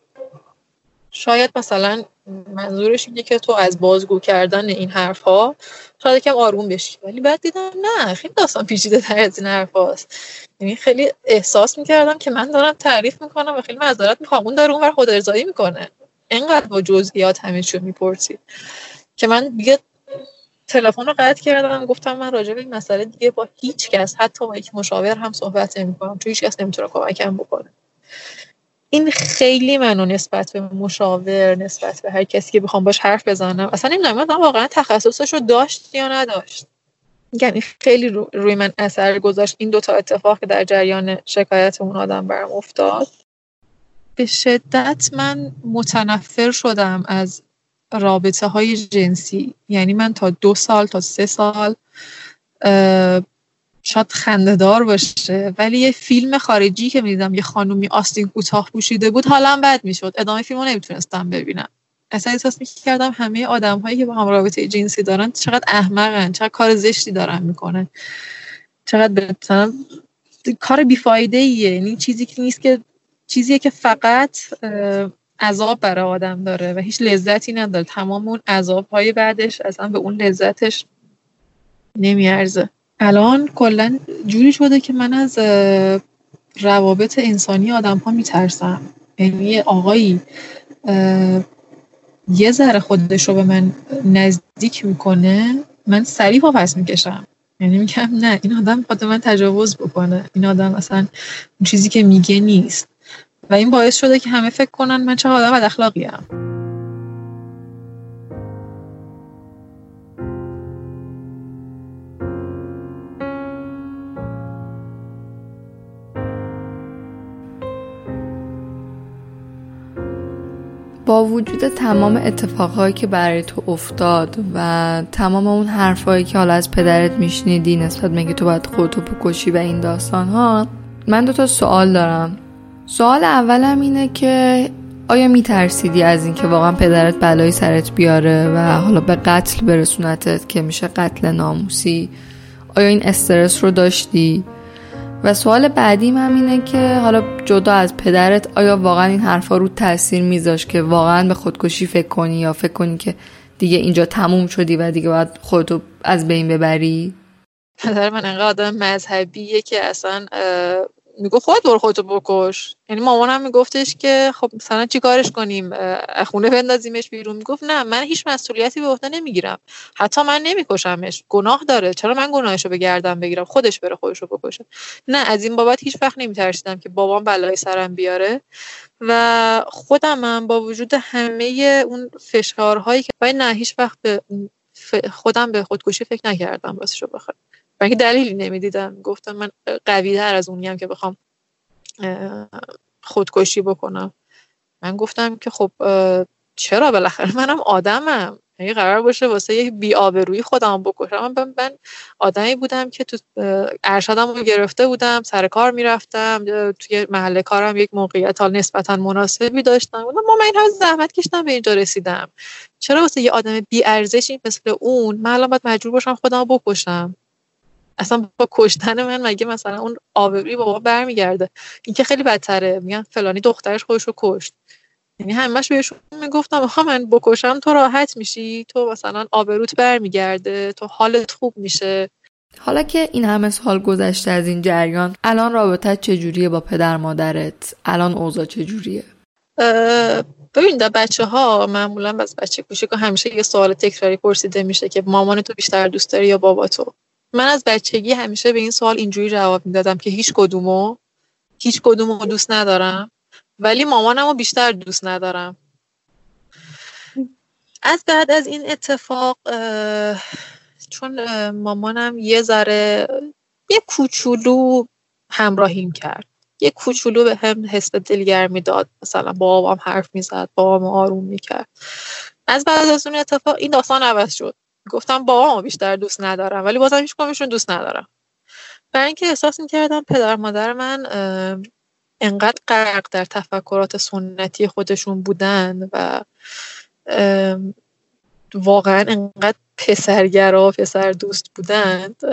شاید مثلا منظورش اینه که تو از بازگو کردن این حرف ها شاید یکم آروم بشی. ولی بعد دیدم نه خیلی داستان پیچیده تر از این حرف هاست یعنی خیلی احساس می‌کردم که من دارم تعریف می‌کنم و خیلی معذرت می‌خوام. اون داره اونور خود ارزایی می‌کنه. اینقدر با جزئیات همه چیو می‌پرسید که من دیگه تلفن رو قطع کردم گفتم من راجع به این مسئله دیگه با هیچ کس حتی با یک مشاور هم صحبت نمی‌کنم چون هیچ کس نمی‌تونه کمکم بکنه. این خیلی منو نسبت به مشاور نسبت به هر کسی که بخوام باش حرف بزنم اصلا نمی‌دونم واقعا تخصصش رو داشت یا نداشت. یعنی خیلی روی من اثر گذاشت. این دوتا اتفاق که در جریان شکایت اون آدم برم افتاد. به شدت من متنفر شدم از رابطه های جنسی. یعنی من تا دو سال تا سه سال شاید خندهدار باشه. ولی یه فیلم خارجی که می‌دیدم یه خانومی آستین کوتاه پوشیده بود حالا بد می‌شد. ادامه فیلم رو نمی‌تونستم ببینم. اصلا احساس می‌کردم همه آدم هایی که با هم رابطه جنسی دارن چقدر احمقن چقدر کار زشتی دارن می‌کنن. چقدر مثلا کار بیفایده ایه یعنی چیزی که نیست که چیزیه که فقط عذاب برای آدم داره و هیچ لذتی نداره. تمام اون عذاب های بعدش اصلا به اون لذتش نمیارزه. الان کلا جوری شده که من از روابط انسانی آدم ها میترسم. یعنی آقایی یه ذره خودش رو به من نزدیک می‌کنه من سریع پس می‌کشم. یعنی میگم نه این آدم خود من تجاوز بکنه. این آدم اصلا اون چیزی که میگه نیست. و این باعث شده که همه فکر کنن من چه آدم بد اخلاقی با وجود تمام اتفاقهایی که برای تو افتاد و تمام اون حرفهایی که حالا از پدرت میشنیدی نسبت میگه تو باید خودتو بکشی و این داستان ها من دو تا سوال دارم. سوال اولم اینه که آیا میترسیدی از اینکه واقعا پدرت بلایی سرت بیاره و حالا به قتل برسونتت که میشه قتل ناموسی؟ آیا این استرس رو داشتی؟ و سوال بعدیم هم اینه که حالا جدا از پدرت آیا واقعا این حرفا رو تاثیر میذاش که واقعا به خودکشی فکر کنی یا فکر کنی که دیگه اینجا تموم شدی و دیگه باید خودتو از بین ببری؟ پدر من انقدر آدم مذهبیه که اصلا میگو خود برو خودتو بکش. یعنی مامانم میگفتش که خب مثلا چی کارش کنیم؟ خونه بندازیمش بیرون. می‌گفت نه من هیچ مسئولیتی به عهده نمی‌گیرم. حتی من نمیکشمش. گناه داره. چرا من گناهشو به گردم بگیرم؟ خودش بره خودشو بکشه. نه از این بابت هیچ وقت نمیترسیدم که بابام بلای سرم بیاره. و خودمم با وجود همه اون فشارهایی که نه هیچ وقت به خودم به خودکشی فکر نکردم راستشو بخوام. برای دلیلی نمی‌دیدم؟ گفتم من قوی تر از اونیم که بخوام خودکشی بکنم. من گفتم که خب چرا بالاخره؟ منم آدمم. یعنی قرار باشه واسه یه بیآبرویی خودم بکشم. من, من آدمی بودم که تو ارشدم رو گرفته بودم سر کار می‌رفتم توی محل کارم یک موقعیت حال نسبتا مناسبی داشتم. ما من این زحمت کشتم به اینجا رسیدم. چرا واسه یه آدم بی ارزشی مثل اون؟ من الان باید مجبور باشم خودم بکشم. اصلا با کشتن من مگه مثلا اون آبروی بابا برمیگرده؟ این که خیلی بدتره. میگن فلانی دخترش خودش رو کشت. یعنی همش بهشون می‌گفتم آخه من بکشم تو راحت میشی تو مثلا آبروت برمیگرده تو حالت خوب میشه. حالا که این همه سال گذشته از این جریان الان رابطت چجوریه با پدر مادرت؟ الان اوضاع چجوریه؟ ببین در بچه ها معمولا از بچه کوچیک همیشه یه سوال تکراری پرسیده میشه که مامان تو بیشتر دوست داری یا بابا تو؟ من از بچگی همیشه به این سوال اینجوری جواب می‌دادم که هیچ کدومو هیچ کدومو دوست ندارم ولی مامانم رو بیشتر دوست ندارم. از بعد از این اتفاق چون مامانم یه ذره یه کوچولو همراهیم کرد. یه کوچولو به هم حس دلگرمی داد. مثلا بابام حرف می‌زد بابام آروم می‌کرد. از بعد از اون اتفاق این داستان عوض شد. گفتم بابامو بیشتر دوست ندارم ولی بازم هیچ کمشون دوست ندارم. برای اینکه احساس می‌کردم پدر مادر من انقدر غرق در تفکرات سنتی خودشون بودن و واقعا انقدر پسرگرا پسر دوست بودند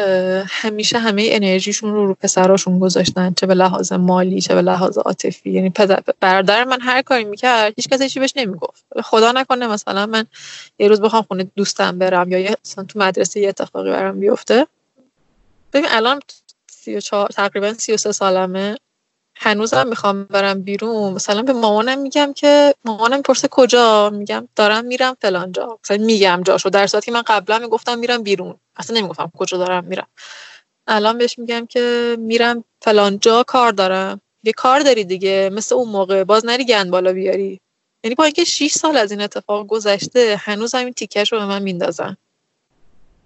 همیشه همه انرژیشون رو رو پسراشون گذاشتن چه به لحاظ مالی چه به لحاظ عاطفی. یعنی برادر من هر کاری می‌کرد هیچ کسی چی بهش نمی‌گفت. خدا نکنه مثلا من یه روز بخوام خونه دوستم برم یا مثلا تو مدرسه یه اتفاقی برام بیفته. ببین الان 34 تقریبا 33 سالمه. هنوزم می‌خوام برم بیرون. مثلا به مامانم میگم که مامانم پرسه کجا؟ میگم دارم میرم فلان جا. مثلا میگم جاشو. در صورتی من قبلا می‌گفتم میرم بیرون. اصلا نمی‌گفتم کجا دارم میرم. الان بهش میگم که میرم فلان جا کار دارم. یه کار داری دیگه. مثل اون موقع. باز نری گند بالا بیاری. یعنی با اینکه 6 سال از این اتفاق گذشته هنوز همین تیکش رو به من میندازن.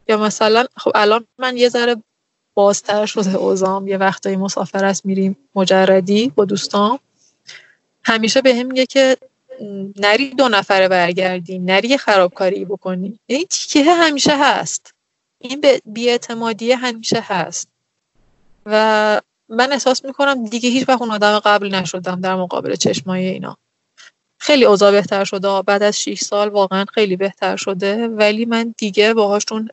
یا مثلا خب الان من یه ذره بازتر شده اوزام یه وقتایی مسافرت میریم مجردی با دوستان همیشه به هم میگه که نری دو نفره برگردی نری خرابکاری بکنی. این تیکه همیشه هست. این به بیاعتمادی همیشه هست. و من احساس می‌کنم دیگه هیچ وقت اون آدم قبل نشدم در مقابل چشمای اینا. خیلی اوضاع بهتر شده. بعد از 6 سال واقعا خیلی بهتر شده. ولی من دیگه باهاشون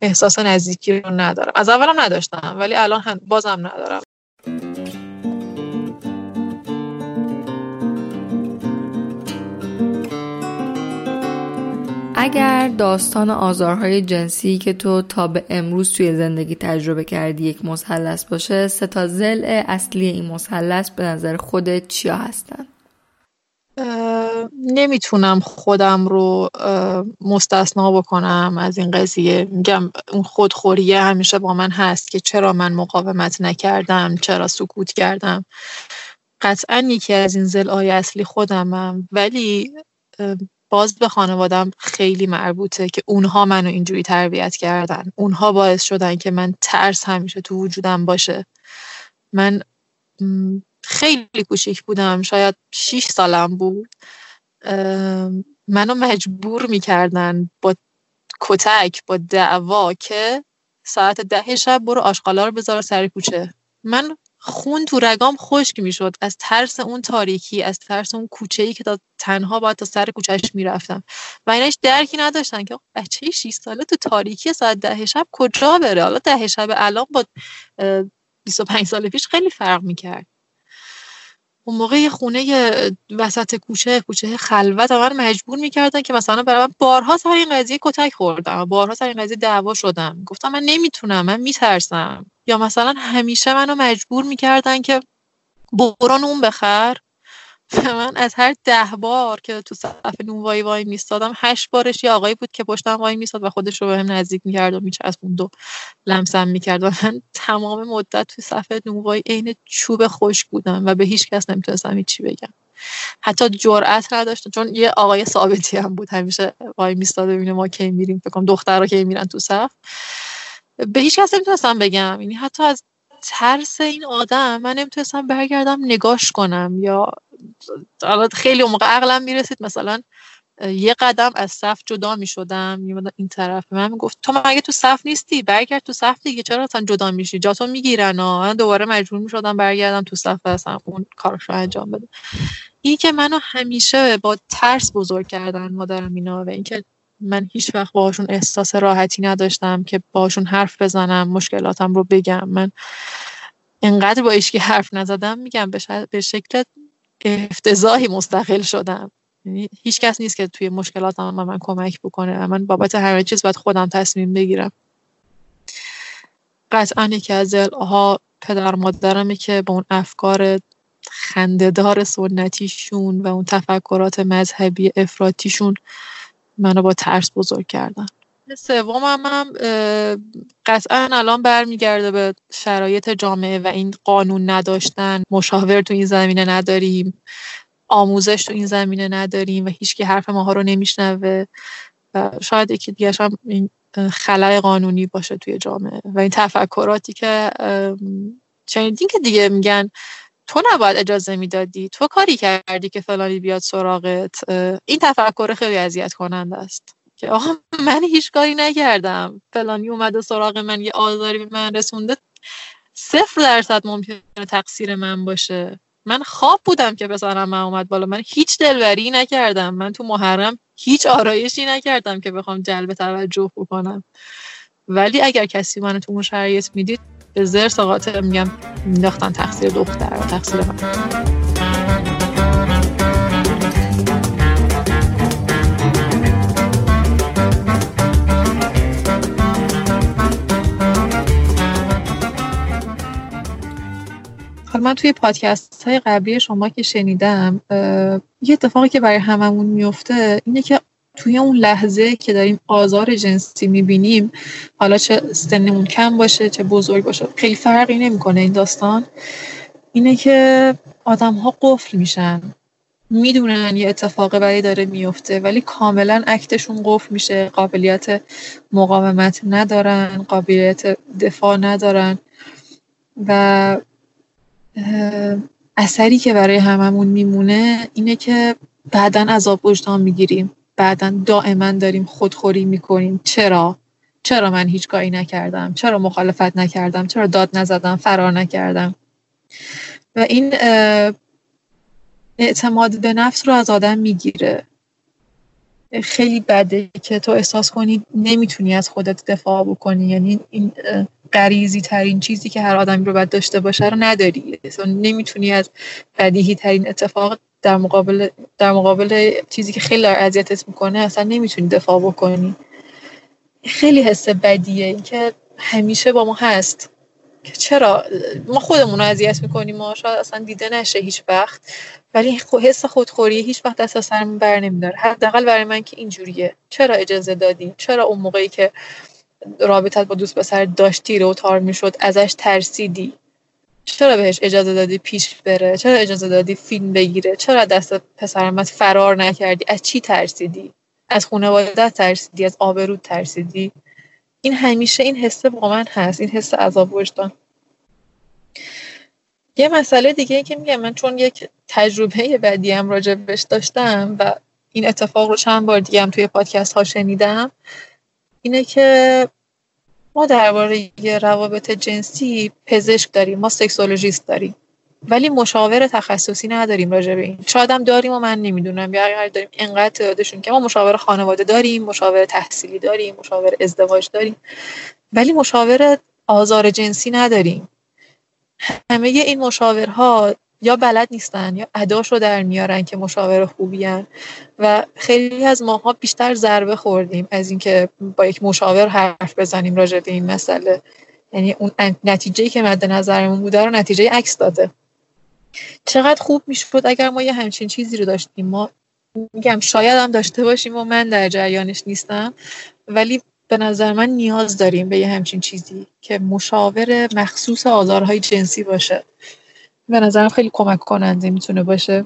احساس نزدیکی رو ندارم از اولم نداشتم ولی الان بازم ندارم اگر داستان آزارهای جنسی که تو تا به امروز توی زندگی تجربه کردی یک مثلث باشه سه تا زل اصلی این مثلث به نظر خودت چیا هستن؟ نمی‌تونم خودم رو مستثنا بکنم از این قضیه. میگم اون خودخوریه همیشه با من هست که چرا من مقاومت نکردم چرا سکوت کردم. قطعا یکی از این زل اصلی خودمم. ولی باز به خانوادم خیلی مربوطه که اونها منو اینجوری تربیت کردن. اونها باعث شدن که من ترس همیشه تو وجودم باشه. من خیلی کوچیک بودم شاید 6 سالم بود. منو مجبور می‌کردن با کتک با دعوا که ساعت ده شب برو آشغالا رو بذار سر کوچه. من خون تو رگام خشک می‌شد. از ترس اون تاریکی از ترس اون کوچه ای که تا تنها باید تا سر کوچهش می‌رفتم. و اینش درکی نداشتن که بچه 6 ساله تو تاریکی ساعت ده شب کجا بره؟ حالا ده شب الان با 25 سال پیش خیلی فرق می‌کرد. اون موقع خونه وسط کوچه کوچه خلوت من مجبور می‌کردن که مثلا برای بارها سر این قضیه کتک خوردم بارها سر این قضیه دعوا شدم. گفتم من نمی‌تونم من میترسم. یا مثلا همیشه منو مجبور می‌کردن که برو نون بخر. من از هر ده بار که تو صف نون وای وای میستادم هشت بارش یه آقایی بود که پشتم وای میستاد و خودش رو به هم نزدیک می‌کرد و میچسبوند و لمسم می‌کرد و من تمام مدت تو صف نون وای عین چوب خشک بودم و به هیچ کس نمی‌تونستم هیچی بگم. حتی جرأت نداشتم چون یه آقای ثابتی هم بود همیشه وای میستاد ببینه ما کی میریم فکر کنم دخترها کی میرن تو صف. به هیچ کس نمی‌تونستم بگم یعنی حتی از ترس این آدم من نمی‌تونستم برگردم نگاش کنم یا خیلی موقع عقلم می‌رسید مثلا یه قدم از صف جدا می شدم این طرف من می‌گفت تو مگه تو صف نیستی؟ برگرد تو صف دیگه چرا اصلا جدا میشی؟ جاتو می‌گیرن و من دوباره مجبور می شدم برگردم تو صف اصلا اون کارش رو انجام بده این که منو همیشه با ترس بزرگ کردن مادرم اینا و اینکه من هیچ وقت باهاشون احساس راحتی نداشتم که باهاشون حرف بزنم مشکلاتم رو بگم. من انقدر با ایشکی حرف نزدم میگم به شکل افتضاحی مستقل شدم. یعنی هیچ کس نیست که توی مشکلاتم من, من کمک بکنه من بابت همه چیز باید خودم تصمیم بگیرم. قطعا یکی از ها پدر مادرمه که با اون افکار خندهدار سنتیشون و اون تفکرات مذهبی افراتیشون منو با ترس بزرگ کردن. سوم هم, هم قطعا الان برمیگرده به شرایط جامعه و این قانون نداشتن. مشاور تو این زمینه نداریم. آموزش تو این زمینه نداریم و هیچکی حرف ماها رو نمیشنوه. و شاید یکی دیگه هم این خلای قانونی باشه توی جامعه. و این تفکراتی که چنیدین که دیگه میگن تو نباید اجازه می‌دادی. تو کاری کردی که فلانی بیاد سراغت. این تفکر خیلی اذیت کننده است. که آقا من هیچ کاری نکردم. فلانی اومده سراغ من یه آزاری به من رسونده. صفر درصد ممکنه تقصیر من باشه. من خواب بودم که بزنم من اومد بالا. من هیچ دلبری نکردم. من تو محرم هیچ آرایشی نکردم که بخوام جلب توجه بکنم. ولی اگر کسی من تو اون شرایط می‌دید به زر ساقات میگم مینداختن تقصیر دختر و تقصیر من. حالا من توی پادکست های قبلی شما که شنیدم یه اتفاقی که برای هممون میفته اینه که توی اون لحظه که داریم آزار جنسی می‌بینیم حالا چه سنمون کم باشه چه بزرگ باشه خیلی فرقی نمی‌کنه این داستان. اینه که آدم ها قفل میشن می‌دونن یه اتفاق برای داره میفته ولی کاملا اکتشون قفل میشه قابلیت مقاومت ندارن قابلیت دفاع ندارن. و اثری که برای هممون میمونه اینه که بعدا عذاب وجدان می‌گیریم. بعدا دائما داریم خودخوری می‌کنیم. چرا؟ چرا من هیچ کاری نکردم؟ چرا مخالفت نکردم؟ چرا داد نزدم؟ فرار نکردم؟ و این اعتماد به نفس رو از آدم می‌گیره. خیلی بده که تو احساس کنی نمی‌تونی از خودت دفاع بکنی. یعنی این غریزی ترین چیزی که هر آدمی رو باید داشته باشه رو نداری. نمی‌تونی از بدیهی ترین اتفاق در مقابل در مقابل چیزی که خیلی اذیتت می‌کنه اصلا نمی‌تونی دفاع بکنی. خیلی حس بدیه این که همیشه با ما هست. که چرا؟ ما خودمون رو اذیت می‌کنیم ما شاید اصلا دیده نشه هیچ وقت. ولی حس خودخوری هیچ وقت دست از سرمون بر نمیداره. حداقل برای من که اینجوریه. چرا اجازه دادی چرا اون موقعی که رابطت با دوست پسر داشتی رو تار می‌شد ازش ترسیدی؟ چرا بهش اجازه دادی پیش بره؟ چرا اجازه دادی فیلم بگیره؟ چرا دست پسرمت فرار نکردی؟ از چی ترسیدی؟ از خانوادت ترسیدی؟ از آبرود ترسیدی؟ این همیشه این حسه با من هست این حس عذاب وجدان. یه مسئله دیگه ای که میگم من چون یک تجربه بدی هم راجع بهش داشتم و این اتفاق رو چند بار دیگه هم توی پادکست ها شنیدم اینه که ما درباره روابط جنسی پزشک داریم ما سکسولوژیست داریم ولی مشاور تخصصی نداریم راجع به این. شاید هم داریم و من نمی‌دونم. یا اگر داریم انقدر تعدادشون که ما مشاور خانواده داریم مشاور تحصیلی داریم مشاور ازدواج داریم ولی مشاور آزار جنسی نداریم. همه این مشاورها یا بلد نیستن یا اداش در میارن که مشاور خوبی هن. و خیلی از ماها بیشتر ضربه خوردیم از اینکه با یک مشاور حرف بزنیم راجع به این مسئله. یعنی اون نتیجه که مد نظرمون بوده رو نتیجه عکس داده. چقدر خوب می‌شد اگر ما یه همچین چیزی رو داشتیم. ما میگم شاید هم داشته باشیم و من در جریانش نیستم ولی به نظر من نیاز داریم به یه همچین چیزی که مشاور مخصوص آزارهای جنسی باشه. به نظرم خیلی کمک کننده می‌تونه باشه.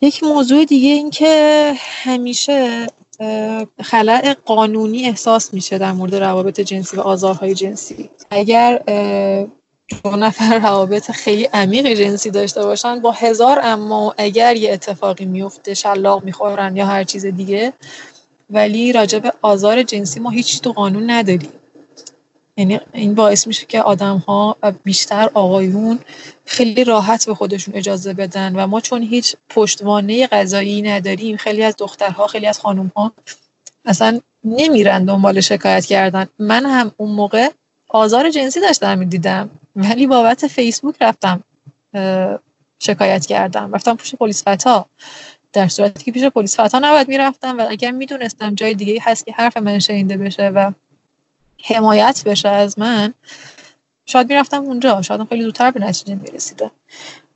یک موضوع دیگه این که همیشه خلع قانونی احساس میشه در مورد روابط جنسی و آزارهای جنسی. اگر دو نفر روابط خیلی عمیق جنسی داشته باشن با هزار اما اگر یه اتفاقی میفته شلاق می‌خورن یا هر چیز دیگه ولی راجب آزار جنسی ما هیچ تو قانون نداریم. یعنی این باعث میشه که آدم ها بیشتر آقایون خیلی راحت به خودشون اجازه بدن و ما چون هیچ پشتوانه غذایی نداریم خیلی از دخترها خیلی از خانم ها اصلا نمیرن دنبال شکایت کردن. من هم اون موقع آزار جنسی داشتم دیدم ولی بابت فیسبوک رفتم شکایت کردم. رفتم پیش پلیس فتا در صورتی که پیش پلیس فتا نباید می‌رفتم و اگر می‌دونستم جای دیگه هست که حرف من شنیده بشه و حمایت بشه از من شاید می‌رفتم اونجا شاید خیلی زودتر به نتیجه می‌رسیدم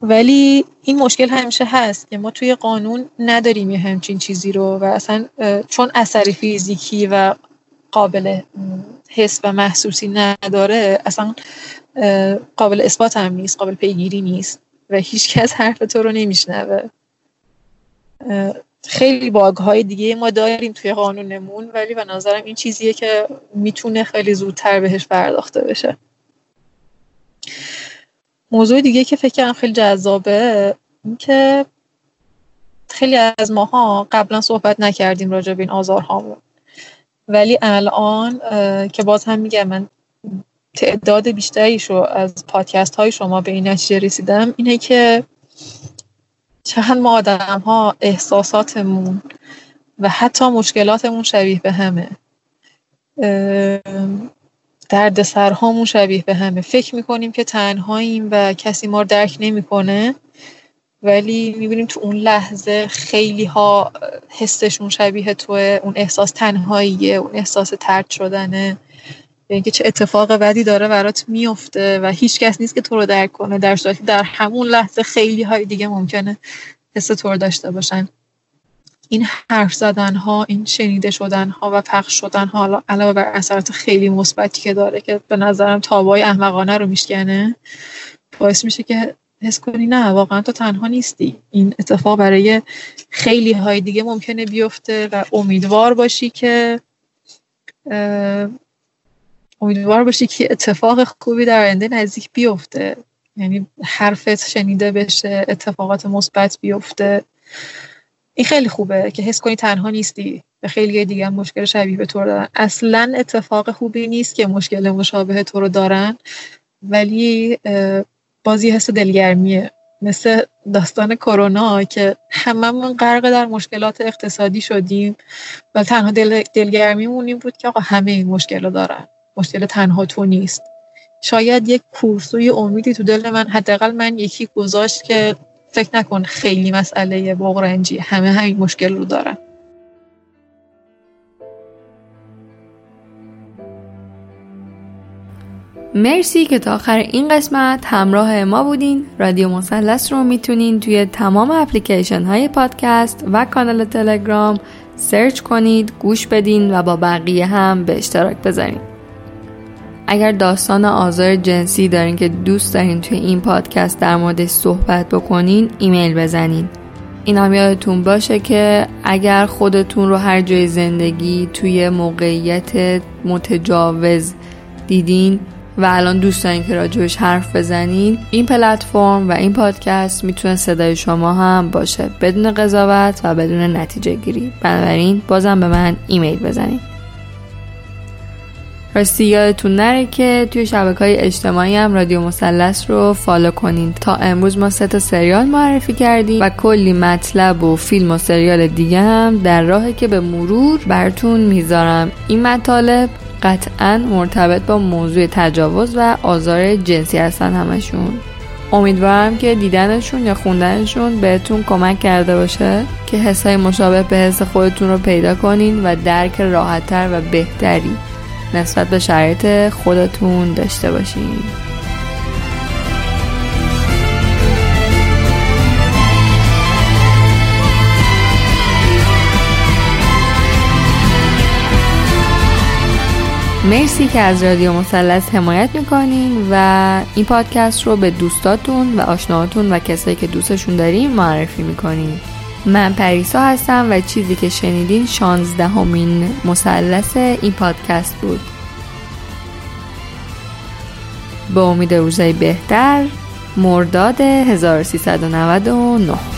ولی این مشکل همیشه هست که ما توی قانون نداریم یه همچین چیزی رو و اصلا چون اثر فیزیکی و قابل حس و محسوسی نداره اصلا قابل اثبات هم نیست قابل پیگیری نیست و هیچ کس حرف تو رو نمیشنوه. خیلی باگ های دیگه ما داریم توی قانونمون ولی به نظرم این چیزیه که می‌تونه خیلی زودتر بهش پرداخته بشه. موضوع دیگه که فکرم خیلی جذابه این که خیلی از ماها قبلا صحبت نکردیم راجع به این آزارهامون. ولی الان که باز هم میگم من تعداد بیشتری شو از پادکست های شما به این نتیجه رسیدم اینه که چند ما آدم ها احساساتمون و حتی مشکلاتمون شبیه به همه. درد سرهامون شبیه به همه. فکر می‌کنیم که تنهاییم و کسی ما رو درک نمی‌کنه ولی می‌بینیم تو اون لحظه خیلی ها حسشون شبیه توه. اون احساس تنهاییه اون احساس ترد شدنه. اینکه چه اتفاق بدی داره برات میفته و هیچ کس نیست که تو رو درک کنه در صورتی در همون لحظه خیلی های دیگه ممکنه حس تو داشته باشن. این حرف زدن ها این شنیده شدن ها و پخش شدن ها علاوه بر اثرات خیلی مثبتی که داره که به نظرم تابای احمقانه رو میشکنه باعث میشه که حس کنی نه واقعا تو تنها نیستی. این اتفاق برای خیلی های دیگه ممکنه بیفته و امیدوار باشی که امیدوار باشی که اتفاق خوبی در آینده نزدیک بیفته. یعنی حرفت شنیده بشه اتفاقات مثبت بیفته. این خیلی خوبه که حس کنی تنها نیستی. به خیلی دیگه هم مشکل شبیه به تو دارن. اصلا اتفاق خوبی نیست که مشکل مشابه تو رو دارن ولی بازی حس دلگرمیه. مثل داستان کرونا که هممون غرق در مشکلات اقتصادی شدیم و تنها دل، دلگرمیمون این بود که آقا همه این مشکل رو دارن. مشکل تنها تو نیست. شاید یک کورسوی امیدی تو دل من حداقل من یکی گذاشت که فکر نکن خیلی مسئله بغرنجی همه همین مشکل رو دارن. مرسی که تا آخر این قسمت همراه ما بودین. رادیو مثلث رو می‌تونین توی تمام اپلیکیشن های پادکست و کانال تلگرام سرچ کنید گوش بدین و با بقیه هم به اشتراک بذارین. اگر داستان آزار جنسی دارین که دوست دارین توی این پادکست در موردش صحبت بکنین ایمیل بزنین. این هم یادتون باشه که اگر خودتون رو هر جای زندگی توی موقعیت متجاوز دیدین و الان دوست دارین که راجبش حرف بزنین این پلتفرم و این پادکست می‌تونه صدای شما هم باشه بدون قضاوت و بدون نتیجه گیری. بنابراین بازم به من ایمیل بزنین. راستی یادتون نره که توی شبکه های اجتماعی هم رادیو مسلس رو فالو کنین. تا امروز ما سه تا سریال معرفی کردیم و کلی مطلب و فیلم و سریال دیگه هم در راهی که به مرور براتون می‌ذارم. این مطالب قطعا مرتبط با موضوع تجاوز و آزار جنسی هستن همشون. امیدوارم که دیدنشون یا خوندنشون بهتون کمک کرده باشه که حسای مشابه به حس خودتون رو پیدا کنین و درک راحتتر و بهتری. نسبت به شرایط خودتون داشته باشین. مرسی که از رادیو مثلث حمایت می‌کنین و این پادکست رو به دوستاتون و آشناهاتون و کسایی که دوستشون دارین معرفی می‌کنین. من پریسا هستم و چیزی که شنیدین شانزدهمین مثلث این پادکست بود. به امید روزای بهتر مرداد 1399